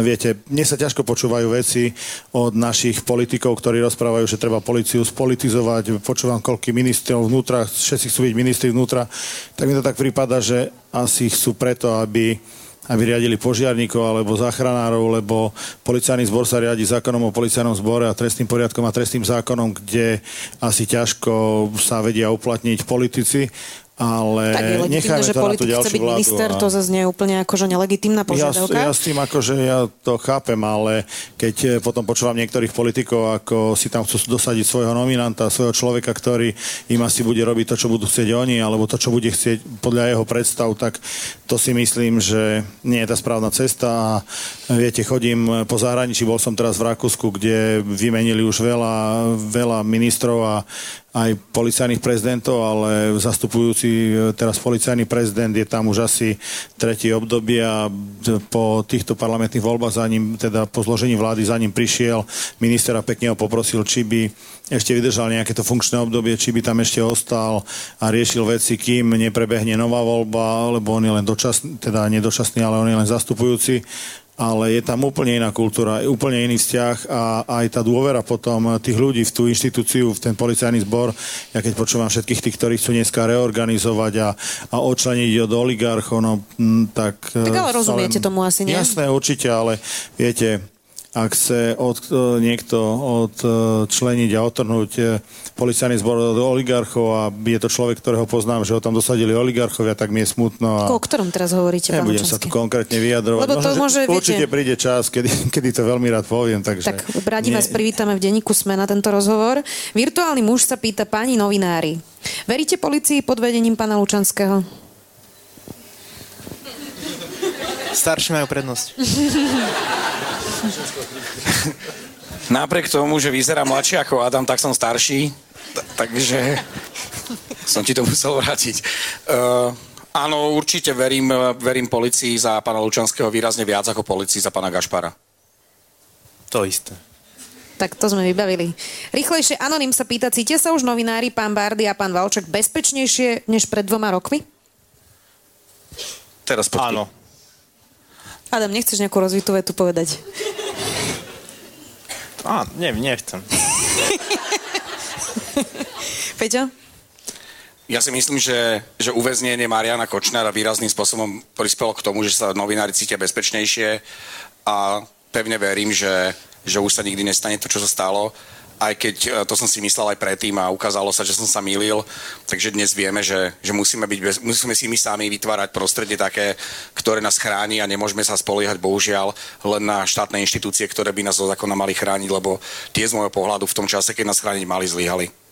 Viete, mne sa ťažko počúvajú veci od našich politikov, ktorí rozprávajú, že treba policiu spolitizovať. Počúvam, koľky ministrov vnútra, všetci chcú byť ministri vnútra. Tak mi to tak prípada, že asi chcú preto, aby aby riadili požiarníkov alebo záchranárov, lebo policajný zbor sa riadi zákonom o policajnom zbore a trestným poriadkom a trestným zákonom, kde asi ťažko sa vedia uplatniť politici ale tak je legitimné, že politik chce byť minister, a... to zase nie je úplne akože nelegitimná požiadavka. Ja, ja s tým akože ja to chápem, ale keď eh, potom počúvam niektorých politikov, ako si tam chcú dosadiť svojho nominanta, svojho človeka, ktorý im asi bude robiť to, čo budú chcieť oni, alebo to, čo bude chcieť podľa jeho predstav, tak to si myslím, že nie je tá správna cesta viete, chodím po zahraničí, bol som teraz v Rakúsku, kde vymenili už veľa, veľa ministrov a aj policajných prezidentov, ale zastupujúci e, teraz policajný prezident je tam už asi tretie obdobie a po týchto parlamentných voľbách za ním, teda po zložení vlády za ním prišiel minister a pekne ho poprosil, či by ešte vydržal nejaké to funkčné obdobie, či by tam ešte ostal a riešil veci, kým neprebehne nová voľba, lebo on je len dočasný, teda nedočasný, ale on je len zastupujúci ale je tam úplne iná kultúra, úplne iný vzťah a aj tá dôvera potom tých ľudí v tú inštitúciu, v ten policajný zbor, ja keď počúvam všetkých tých, ktorí chcú dneska reorganizovať a, a odčleniť od oligarchov, no tak... Tak ale rozumiete tomu asi, nie? Jasné, určite, ale viete, ak chce od, niekto odčleniť a otrhnúť policajný zbor od oligarchov a je to človek, ktorého poznám, že ho tam dosadili oligarchovia, tak mi je smutno. A... O ktorom teraz hovoríte, pán Nebudem sa tu konkrétne vyjadrovať. Lebo to Možno, môže, určite viete... príde čas, kedy, kedy to veľmi rád poviem. Takže tak radi vás privítame v denníku Sme na tento rozhovor. Virtuálny muž sa pýta pani novinári. Veríte policii pod vedením pána Lučanského? Starší majú prednosť. Napriek tomu, že vyzerá mladší ako Adam, tak som starší, t- takže som ti to musel vrátiť. Uh, áno, určite verím, verím policii za pána Lučanského výrazne viac ako policii za pána Gašpara. To isté. Tak to sme vybavili. Rýchlejšie Anonym sa pýta, cítia sa už novinári, pán Bardy a pán Valčak bezpečnejšie než pred dvoma rokmi? Teraz počkej. Áno. Adam, nechceš nejakú rozvitú vetu povedať? Á, ne, nechcem. Peťo? Ja si myslím, že, že uväznenie Mariana Kočnera výrazným spôsobom prispelo k tomu, že sa novinári cítia bezpečnejšie a pevne verím, že, že už sa nikdy nestane to, čo sa stalo aj keď e, to som si myslel aj predtým a ukázalo sa, že som sa mýlil, takže dnes vieme, že, že musíme, byť bez, musíme si my sami vytvárať prostredie také, ktoré nás chráni a nemôžeme sa spoliehať bohužiaľ len na štátne inštitúcie, ktoré by nás zo zákona mali chrániť, lebo tie z môjho pohľadu v tom čase, keď nás chrániť mali, zlyhali.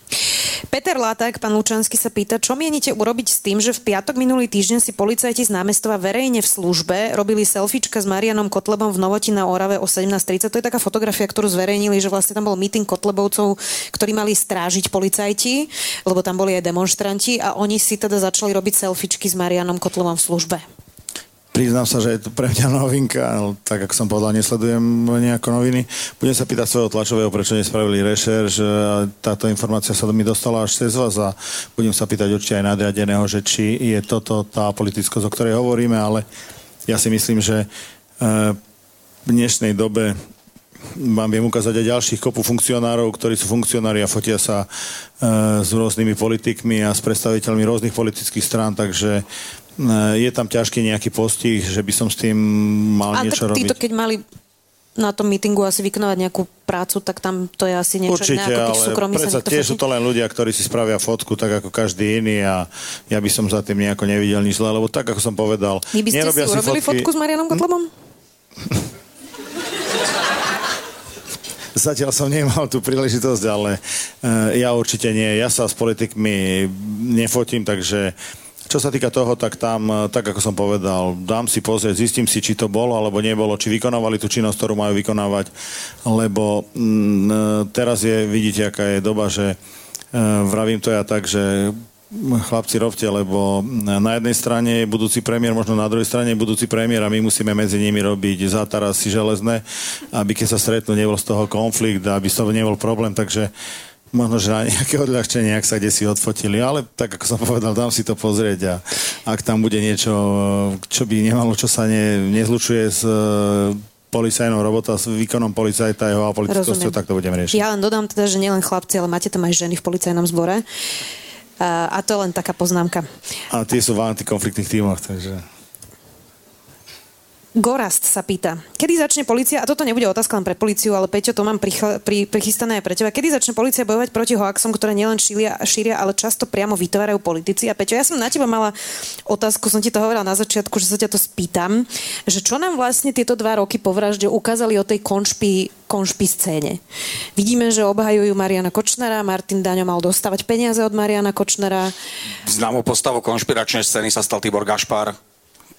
Peter Látak, pán Lučanský sa pýta, čo mienite urobiť s tým, že v piatok minulý týždeň si policajti z námestova verejne v službe robili selfiečka s Marianom Kotlebom v Novoti na Orave o 17.30. To je taká fotografia, ktorú zverejnili, že vlastne tam bol meeting Kotlebovcov, ktorí mali strážiť policajti, lebo tam boli aj demonstranti a oni si teda začali robiť selfiečky s Marianom Kotlebom v službe. Priznám sa, že je to pre mňa novinka, ale tak ako som povedal, nesledujem nejako noviny. Budem sa pýtať svojho tlačového, prečo nespravili rešerš. Táto informácia sa do mi dostala až cez vás a budem sa pýtať určite aj nadriadeného, že či je toto tá politickosť, o ktorej hovoríme, ale ja si myslím, že e, v dnešnej dobe vám viem ukázať aj ďalších kopu funkcionárov, ktorí sú funkcionári a fotia sa e, s rôznymi politikmi a s predstaviteľmi rôznych politických strán, takže je tam ťažký nejaký postih, že by som s tým mal a niečo tak robiť. títo, keď mali na tom mítingu asi vykonávať nejakú prácu, tak tam to je asi niečo Určite, iné, ako ale predsa sa tiež sú to len ľudia, ktorí si spravia fotku tak ako každý iný a ja by som za tým nejako nevidel nič zle, lebo tak ako som povedal, Vy by ste si urobili fotky... fotku s Marianom Kotlebom? Zatiaľ som nemal tú príležitosť, ale uh, ja určite nie. Ja sa s politikmi nefotím, takže čo sa týka toho, tak tam, eh, tak ako som povedal, dám si pozrieť, zistím si, či to bolo alebo nebolo, či vykonávali tú činnosť, ktorú majú vykonávať, lebo mm, eh, teraz je, vidíte, aká je doba, že uh, vravím to ja tak, že chlapci robte, lebo na jednej strane je budúci premiér, možno na druhej strane je budúci premiér a my musíme medzi nimi robiť zátarasy železné, aby keď sa stretnú, nebol z toho konflikt, aby z toho nebol problém, takže možno, že na nejaké odľahčenie, ak sa kde si odfotili, ale tak ako som povedal, dám si to pozrieť a ak tam bude niečo, čo by nemalo, čo sa ne, nezlučuje s e, policajnou robota s výkonom policajta jeho a politickosťou, tak to budem riešiť. Ja len dodám teda, že nielen chlapci, ale máte tam aj ženy v policajnom zbore. A, a to len taká poznámka. A tie sú v antikonfliktných tímoch, takže... Gorast sa pýta, kedy začne policia, a toto nebude otázka len pre policiu, ale Peťo, to mám prichl- pri, prichystané aj pre teba, kedy začne policia bojovať proti hoaxom, ktoré nielen šíria, šíria, ale často priamo vytvárajú politici. A Peťo, ja som na teba mala otázku, som ti to hovorila na začiatku, že sa ťa to spýtam, že čo nám vlastne tieto dva roky po vražde ukázali o tej konšpi, konšpi scéne. Vidíme, že obhajujú Mariana Kočnera, Martin Daňo mal dostávať peniaze od Mariana Kočnera. Známou postavou konšpiračnej scény sa stal Tibor Gašpar,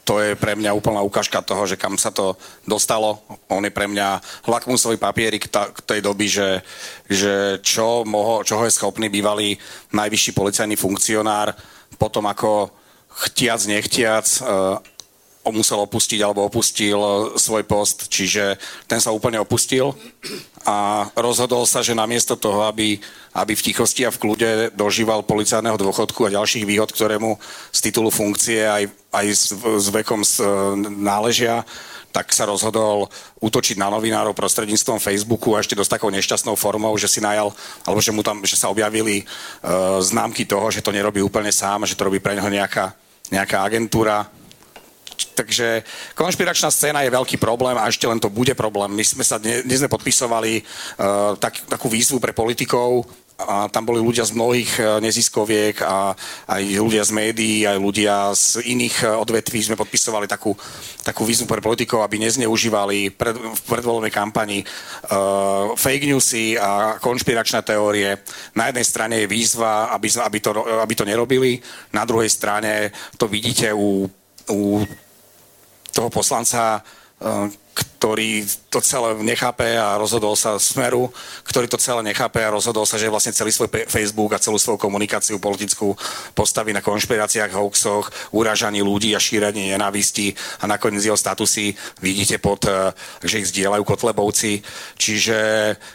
to je pre mňa úplná ukážka toho, že kam sa to dostalo. On je pre mňa lakmusový papierik k tej doby, že, že čo moho, čoho je schopný bývalý najvyšší policajný funkcionár potom ako chtiac, nechtiac uh, musel opustiť alebo opustil svoj post, čiže ten sa úplne opustil a rozhodol sa, že namiesto toho, aby, aby v tichosti a v kľude dožíval policajného dôchodku a ďalších výhod, ktoré mu z titulu funkcie aj, aj s, s vekom s, náležia, tak sa rozhodol útočiť na novinárov prostredníctvom Facebooku a ešte dosť takou nešťastnou formou, že si najal, alebo že mu tam, že sa objavili uh, známky toho, že to nerobí úplne sám, že to robí pre neho nejaká, nejaká agentúra Takže konšpiračná scéna je veľký problém a ešte len to bude problém. My sme sa dnes, sme podpisovali uh, tak, takú výzvu pre politikov, a tam boli ľudia z mnohých e, neziskoviek a aj ľudia z médií, aj ľudia z iných e, odvetví sme podpisovali takú, takú výzvu pre politikov, aby nezneužívali pred, v predvolovnej kampani uh, fake newsy a konšpiračné teórie. Na jednej strane je výzva, aby, aby, to, aby to nerobili, na druhej strane to vidíte u, u toho poslanca, uh, ktorý to celé nechápe a rozhodol sa Smeru, ktorý to celé nechápe a rozhodol sa, že vlastne celý svoj Facebook a celú svoju komunikáciu politickú postaví na konšpiráciách, hoaxoch, urážaní ľudí a šírení nenávisti a nakoniec jeho statusy vidíte pod, eh, že ich zdieľajú kotlebovci. Čiže,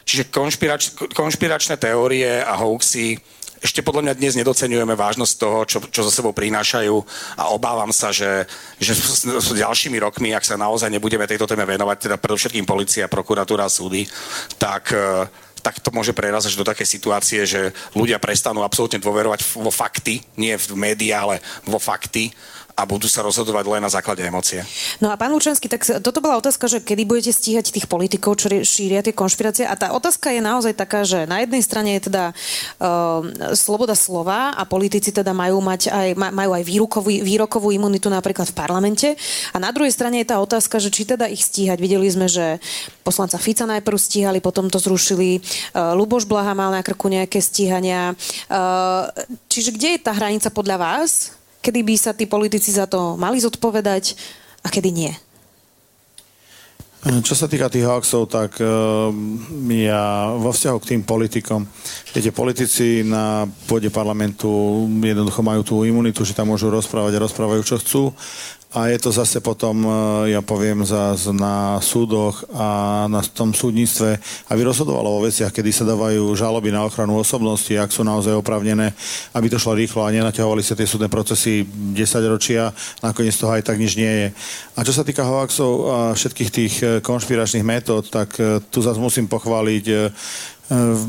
čiže konšpirač, konšpiračné teórie a hoaxy ešte podľa mňa dnes nedocenujeme vážnosť toho, čo, čo za sebou prinášajú a obávam sa, že, že s, s ďalšími rokmi, ak sa naozaj nebudeme tejto téme venovať, teda predovšetkým policia, prokuratúra a súdy, tak e, tak to môže prerazať do takej situácie, že ľudia prestanú absolútne dôverovať vo fakty, nie v médiá, ale vo fakty a budú sa rozhodovať len na základe emócie. No a pán Lučanský, tak toto bola otázka, že kedy budete stíhať tých politikov, čo šíria tie konšpirácie. A tá otázka je naozaj taká, že na jednej strane je teda uh, sloboda slova a politici teda majú mať aj, majú aj výrokovú, výrokovú imunitu napríklad v parlamente. A na druhej strane je tá otázka, že či teda ich stíhať. Videli sme, že poslanca Fica najprv stíhali, potom to zrušili. Uh, Luboš Blaha mal na krku nejaké stíhania. Uh, čiže kde je tá hranica podľa vás? Kedy by sa tí politici za to mali zodpovedať a kedy nie? Čo sa týka tých hoaxov, tak uh, ja vo vzťahu k tým politikom, viete, politici na pôde parlamentu jednoducho majú tú imunitu, že tam môžu rozprávať a rozprávajú, čo chcú a je to zase potom, e, ja poviem, zase na súdoch a na tom súdnictve, aby rozhodovalo o veciach, kedy sa dávajú žaloby na ochranu osobnosti, ak sú naozaj opravnené, aby to šlo rýchlo a nenaťahovali sa tie súdne procesy 10 ročia, nakoniec toho aj tak nič nie je. A čo sa týka hoaxov a všetkých tých e, konšpiračných metód, tak e, tu zase musím pochváliť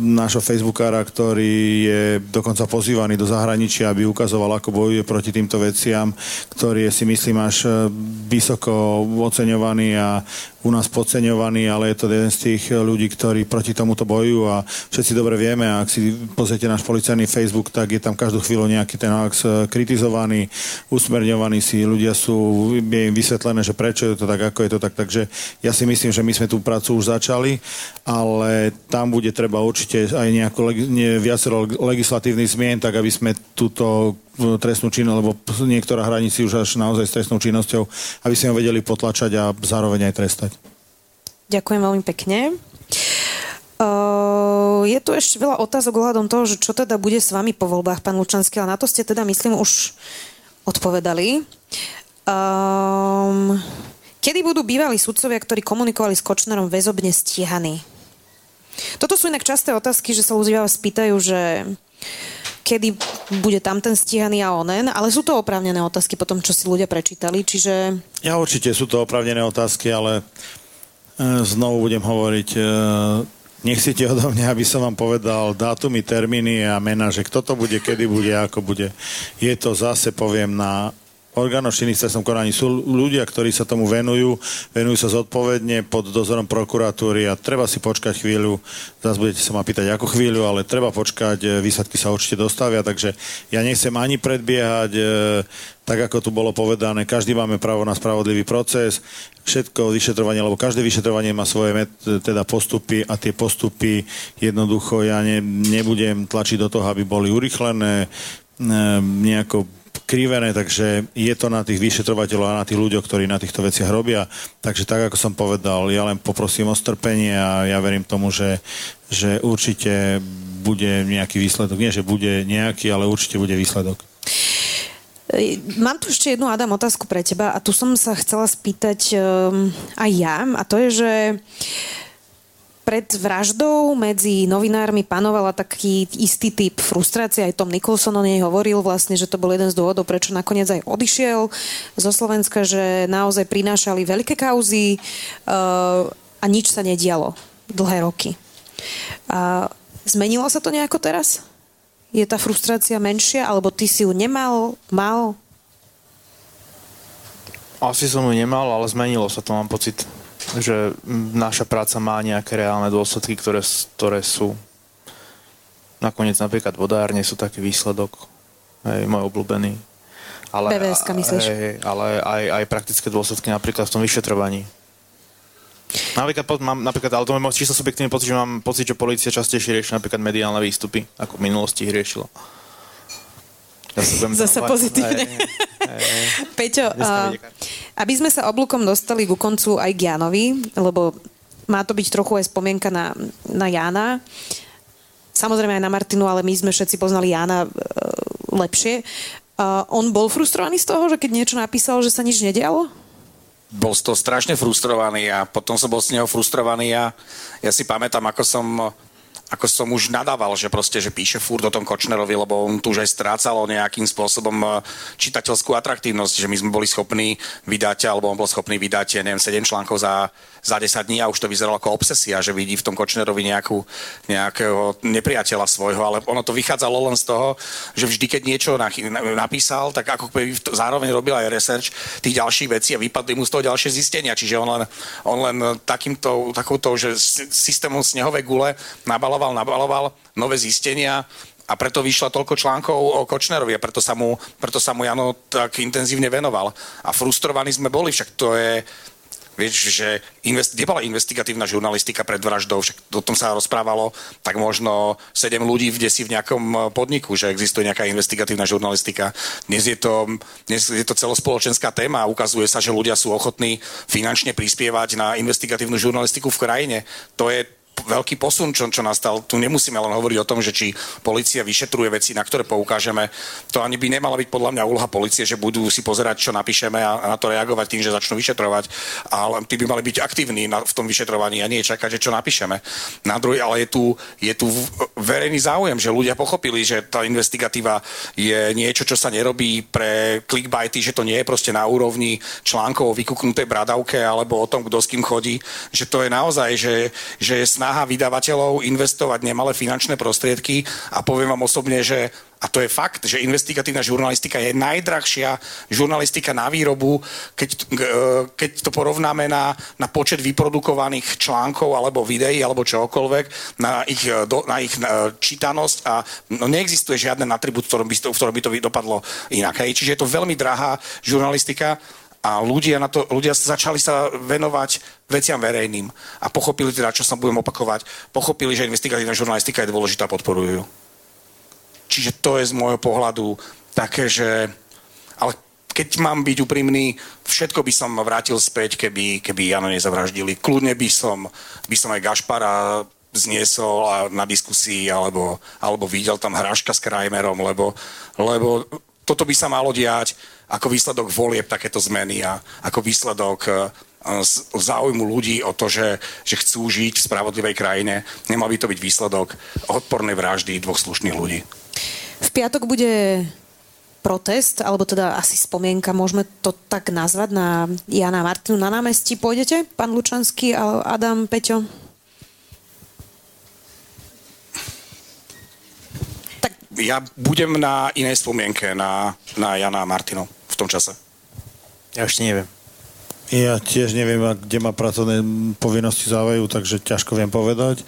nášho Facebookára, ktorý je dokonca pozývaný do zahraničia, aby ukazoval, ako bojuje proti týmto veciam, ktorý je si myslím až vysoko oceňovaný a u nás podceňovaný, ale je to jeden z tých ľudí, ktorí proti tomuto bojujú a všetci dobre vieme, ak si pozriete náš policajný Facebook, tak je tam každú chvíľu nejaký ten hoax eh, kritizovaný, usmerňovaný si, ľudia sú, je im vysvetlené, že prečo je to tak, ako je to tak, takže ja si myslím, že my sme tú prácu už začali, ale tam bude treba určite aj nejako ne, viacero legislatívnych zmien, tak aby sme túto eh, trestnú činnosť, lebo niektorá hranici už až naozaj s trestnou činnosťou, aby sme ho vedeli potlačať a zároveň aj trestať. Ďakujem veľmi pekne. Uh, je tu ešte veľa otázok ohľadom toho, že čo teda bude s vami po voľbách, pán Lučanský, ale na to ste teda, myslím, už odpovedali. Um, kedy budú bývalí sudcovia, ktorí komunikovali s Kočnerom väzobne stíhaní? Toto sú inak časté otázky, že sa ľudia vás pýtajú, že kedy bude tam ten stíhaný a onen, ale sú to oprávnené otázky po tom, čo si ľudia prečítali, čiže... Ja určite sú to oprávnené otázky, ale E, znovu budem hovoriť, e, nechcete odo mňa, aby som vám povedal dátumy, termíny a mena, že kto to bude, kedy bude, ako bude. Je to zase, poviem, na orgánov činných trestnom konaní. Sú ľudia, ktorí sa tomu venujú, venujú sa zodpovedne pod dozorom prokuratúry a treba si počkať chvíľu, zase budete sa ma pýtať ako chvíľu, ale treba počkať, e, výsledky sa určite dostavia, takže ja nechcem ani predbiehať, e, tak ako tu bolo povedané, každý máme právo na spravodlivý proces, všetko vyšetrovanie, lebo každé vyšetrovanie má svoje met, teda postupy a tie postupy jednoducho ja ne, nebudem tlačiť do toho, aby boli urychlené, e, nejako krivené, takže je to na tých vyšetrovateľov a na tých ľuďoch, ktorí na týchto veciach robia. Takže tak, ako som povedal, ja len poprosím o strpenie a ja verím tomu, že, že určite bude nejaký výsledok. Nie, že bude nejaký, ale určite bude výsledok. Mám tu ešte jednu, Adam, otázku pre teba a tu som sa chcela spýtať um, aj ja a to je, že pred vraždou medzi novinármi panovala taký istý typ frustrácie. Aj Tom Nicholson o nej hovoril vlastne, že to bol jeden z dôvodov, prečo nakoniec aj odišiel zo Slovenska, že naozaj prinášali veľké kauzy uh, a nič sa nedialo dlhé roky. Uh, zmenilo sa to nejako teraz? Je tá frustrácia menšia, alebo ty si ju nemal, mal? Asi som ju nemal, ale zmenilo sa to, mám pocit, že naša práca má nejaké reálne dôsledky, ktoré, ktoré sú nakoniec napríklad vodárne sú taký výsledok, hej, môj obľúbený. Ale, BVSK myslíš? Hej, ale aj, aj praktické dôsledky napríklad v tom vyšetrovaní. Napríklad, mám, napríklad, ale to je čisto subjektívny pocit, že mám pocit, že policia častejšie rieši napríklad mediálne výstupy, ako v minulosti ich riešila. Ja pozitívne. Aj, aj, aj. Peťo, uh, aby sme sa oblúkom dostali ku koncu aj k Janovi, lebo má to byť trochu aj spomienka na, na Jana, samozrejme aj na Martinu, ale my sme všetci poznali Jana uh, lepšie. Uh, on bol frustrovaný z toho, že keď niečo napísal, že sa nič nedialo? bol z toho strašne frustrovaný a potom som bol z neho frustrovaný a ja si pamätám, ako som ako som už nadával, že proste, že píše furt o tom Kočnerovi, lebo on tu už aj strácalo nejakým spôsobom e, čitateľskú atraktívnosť, že my sme boli schopní vydať, alebo on bol schopný vydať, neviem, 7 článkov za, za 10 dní a už to vyzeralo ako obsesia, že vidí v tom Kočnerovi nejakú, nejakého nepriateľa svojho, ale ono to vychádzalo len z toho, že vždy, keď niečo napísal, tak ako zároveň robil aj research tých ďalších vecí a vypadli mu z toho ďalšie zistenia, čiže on len, on len takýmto, takouto, že systémom snehovej gule nabaloval nabaloval, nabaloval nové zistenia a preto vyšla toľko článkov o Kočnerovi a preto sa mu, preto sa mu Jano tak intenzívne venoval. A frustrovaní sme boli, však to je, Vieš, že invest, kde bola investigatívna žurnalistika pred vraždou, však o tom sa rozprávalo, tak možno sedem ľudí v desi v nejakom podniku, že existuje nejaká investigatívna žurnalistika. Dnes je to, dnes je to celospoločenská téma a ukazuje sa, že ľudia sú ochotní finančne prispievať na investigatívnu žurnalistiku v krajine. To je veľký posun, čo, čo nastal. Tu nemusíme len hovoriť o tom, že či policia vyšetruje veci, na ktoré poukážeme. To ani by nemala byť podľa mňa úloha policie, že budú si pozerať, čo napíšeme a, a na to reagovať tým, že začnú vyšetrovať. Ale tí by mali byť aktívni na, v tom vyšetrovaní a nie čakať, že čo napíšeme. Na druhý, ale je tu, je tu verejný záujem, že ľudia pochopili, že tá investigatíva je niečo, čo sa nerobí pre clickbaity, že to nie je proste na úrovni článkov o vykuknutej bradavke alebo o tom, kto s kým chodí, že to je naozaj, že, že je snaha vydavateľov investovať nemalé finančné prostriedky a poviem vám osobne, že a to je fakt, že investigatívna žurnalistika je najdrahšia žurnalistika na výrobu, keď, e, keď to porovnáme na, na počet vyprodukovaných článkov alebo videí alebo čokoľvek, na ich, e, do, na ich e, čítanosť a no, neexistuje žiaden atribút, v ktorom by, v ktorom by to dopadlo inak. Hej. Čiže je to veľmi drahá žurnalistika a ľudia, na to, ľudia začali sa venovať veciam verejným a pochopili teda, čo sa budem opakovať, pochopili, že investigatívna žurnalistika je dôležitá, podporujú Čiže to je z môjho pohľadu také, že... Ale keď mám byť úprimný, všetko by som vrátil späť, keby, keby Jano nezavraždili. Kľudne by som, by som aj Gašpara zniesol a na diskusii, alebo, alebo videl tam hráška s Kramerom, lebo, lebo toto by sa malo diať ako výsledok volieb takéto zmeny a ako výsledok e, záujmu ľudí o to, že, že chcú žiť v spravodlivej krajine. Nemal by to byť výsledok odpornej vraždy dvoch slušných ľudí. V piatok bude protest, alebo teda asi spomienka, môžeme to tak nazvať, na Jana Martinu na námestí. Pôjdete, pán Lučanský a Adam Peťo? Tak ja budem na inej spomienke, na, na Jana Martinu v tom čase. Ja ešte neviem. Ja tiež neviem, kde ma pracovné povinnosti závajú, takže ťažko viem povedať.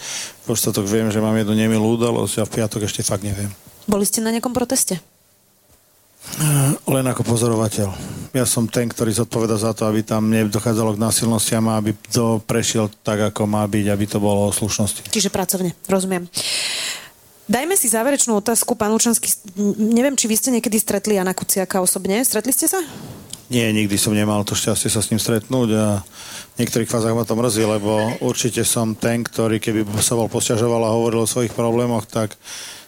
V štvrtok viem, že mám jednu nemilú udalosť a v piatok ešte fakt neviem. Boli ste na nejakom proteste? Len ako pozorovateľ. Ja som ten, ktorý zodpoveda za to, aby tam nedochádzalo k násilnostiam a aby to prešiel tak, ako má byť, aby to bolo o slušnosti. Čiže pracovne, rozumiem. Dajme si záverečnú otázku, pán Lučanský. Neviem, či vy ste niekedy stretli Jana Kuciaka osobne. Stretli ste sa? Nie, nikdy som nemal to šťastie sa s ním stretnúť a v niektorých fázach ma to mrzí, lebo určite som ten, ktorý keby sa bol posťažoval a hovoril o svojich problémoch, tak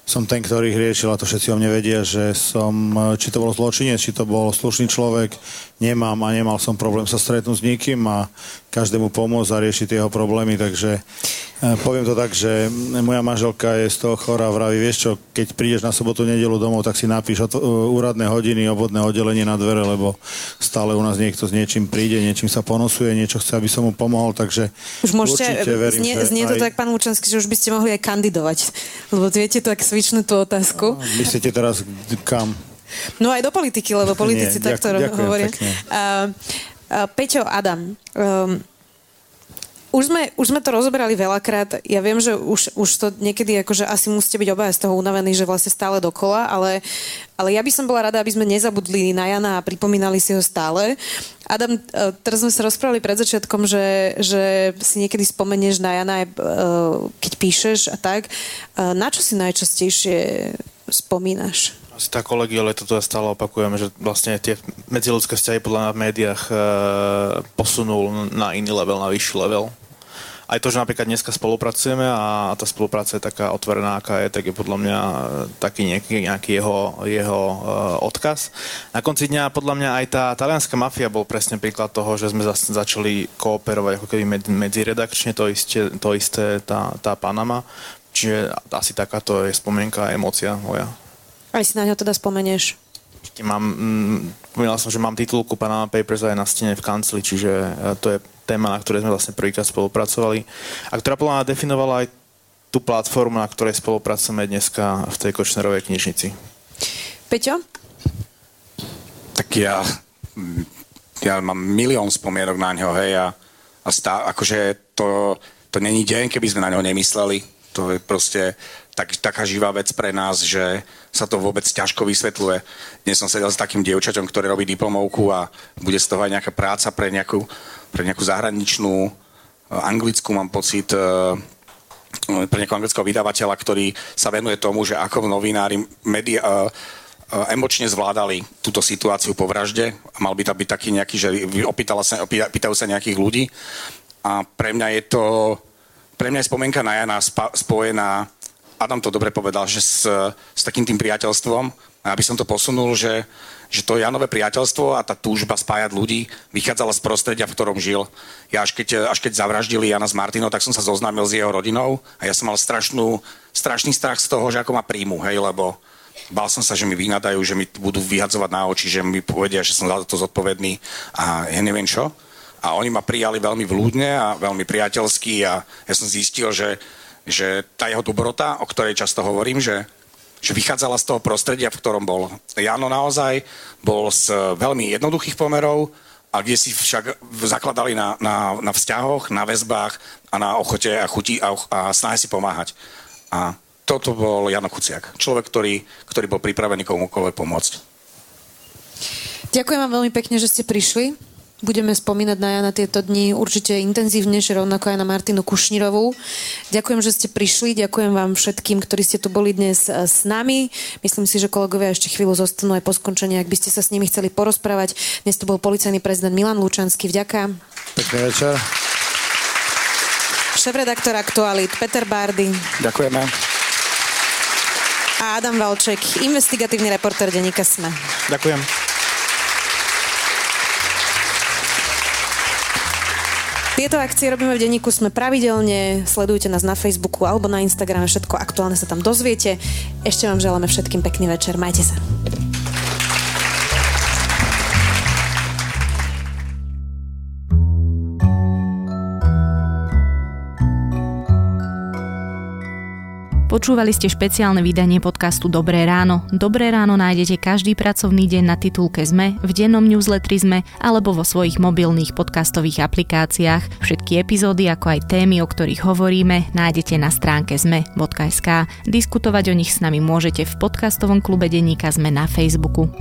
som ten, ktorý ich riešil a to všetci o mne vedia, že som, či to bol zločinec, či to bol slušný človek, nemám a nemal som problém sa stretnúť s nikým a každému pomôcť a riešiť jeho problémy, takže e, poviem to tak, že moja manželka je z toho chorá, vraví, vieš čo, keď prídeš na sobotu, nedelu domov, tak si napíš e, úradné hodiny, obvodné oddelenie na dvere, lebo stále u nás niekto s niečím príde, niečím sa ponosuje, niečo chce, aby som mu pomohol, takže už môžete, určite verím, znie, znie to aj... tak, pán Lučanský, že už by ste mohli aj kandidovať, lebo viete to, ak svičnú tú otázku. No, myslíte teraz kam? No aj do politiky, lebo politici Nie, takto ďakujem, hovoria. Uh, Uh, Peťo, Adam, um, už sme, už sme to rozoberali veľakrát. Ja viem, že už, už to niekedy akože asi musíte byť obaja z toho unavení, že vlastne stále dokola, ale, ale ja by som bola rada, aby sme nezabudli na Jana a pripomínali si ho stále. Adam, e, teraz sme sa rozprávali pred začiatkom, že, že si niekedy spomenieš na Jana, e, keď píšeš a tak. E, na čo si najčastejšie spomínaš? Asi tá kolegiale toto stále opakujeme, že vlastne tie medziludské vzťahy podľa mňa v médiách e, posunul na iný level, na vyšší level aj to, že napríklad dneska spolupracujeme a tá spolupráca je taká otvorená, aká je, tak je podľa mňa taký nejaký, nejaký jeho, jeho uh, odkaz. Na konci dňa podľa mňa aj tá talianská mafia bol presne príklad toho, že sme zase začali kooperovať ako keby medziredakčne, to isté, to isté tá, tá Panama. Čiže asi takáto je spomienka a emócia moja. Aj si na ňo teda spomenieš? Mám, mm, som, že mám titulku Panama Papers aj na stene v kancli, čiže e, to je téma, na ktorej sme vlastne prvýkrát spolupracovali a ktorá podľa mňa definovala aj tú platformu, na ktorej spolupracujeme dneska v tej Kočnerovej knižnici. Peťo? Tak ja, ja mám milión spomienok na ňo, hej, a, a stá, akože to, to není deň, keby sme na ňo nemysleli. To je proste tak, taká živá vec pre nás, že sa to vôbec ťažko vysvetľuje. Dnes som sedel s takým dievčaťom, ktoré robí diplomovku a bude z toho aj nejaká práca pre nejakú, pre nejakú zahraničnú, eh, anglickú, mám pocit, eh, pre nejakého anglického vydavateľa, ktorý sa venuje tomu, že ako novinári media, eh, emočne zvládali túto situáciu po vražde mal by to byť taký nejaký, že opýtala sa, opýtajú sa nejakých ľudí a pre mňa je to pre mňa je spomienka na Jana spojená Adam to dobre povedal, že s, s takým tým priateľstvom, aby som to posunul, že, že to Janové priateľstvo a tá túžba spájať ľudí vychádzala z prostredia, v ktorom žil. Ja až keď, až keď zavraždili Jana s Martinou, tak som sa zoznámil s jeho rodinou a ja som mal strašnú, strašný strach z toho, že ako ma príjmu, hej, lebo bál som sa, že mi vynadajú, že mi budú vyhadzovať na oči, že mi povedia, že som za to zodpovedný a ja neviem čo. A oni ma prijali veľmi vľúdne a veľmi priateľsky a ja som zistil, že že tá jeho dobrota, o ktorej často hovorím, že, že vychádzala z toho prostredia, v ktorom bol. Jano naozaj bol z veľmi jednoduchých pomerov, a kde si však zakladali na, na, na vzťahoch, na väzbách a na ochote a chuti a, a snahe si pomáhať. A toto bol Jano Kuciak. Človek, ktorý, ktorý bol pripravený komukoľvek pomôcť. Ďakujem vám veľmi pekne, že ste prišli. Budeme spomínať na Jana tieto dni určite intenzívnejšie, rovnako aj na Martinu Kušnírovú. Ďakujem, že ste prišli, ďakujem vám všetkým, ktorí ste tu boli dnes eh, s nami. Myslím si, že kolegovia ešte chvíľu zostanú aj po skončení, ak by ste sa s nimi chceli porozprávať. Dnes tu bol policajný prezident Milan Lučanský. Vďaka. Pekný večer. Šéf-redaktor Aktualit Peter Bardy. Ďakujeme. A Adam Valček, investigatívny reporter denníka SME. Ďakujem. Tieto akcie robíme v denníku Sme pravidelne, sledujte nás na Facebooku alebo na Instagrame, všetko aktuálne sa tam dozviete. Ešte vám želáme všetkým pekný večer, majte sa. Počúvali ste špeciálne vydanie podcastu Dobré ráno. Dobré ráno nájdete každý pracovný deň na titulke ZME, v dennom newsletteri ZME alebo vo svojich mobilných podcastových aplikáciách. Všetky epizódy, ako aj témy, o ktorých hovoríme, nájdete na stránke zme.sk. Diskutovať o nich s nami môžete v podcastovom klube denníka ZME na Facebooku.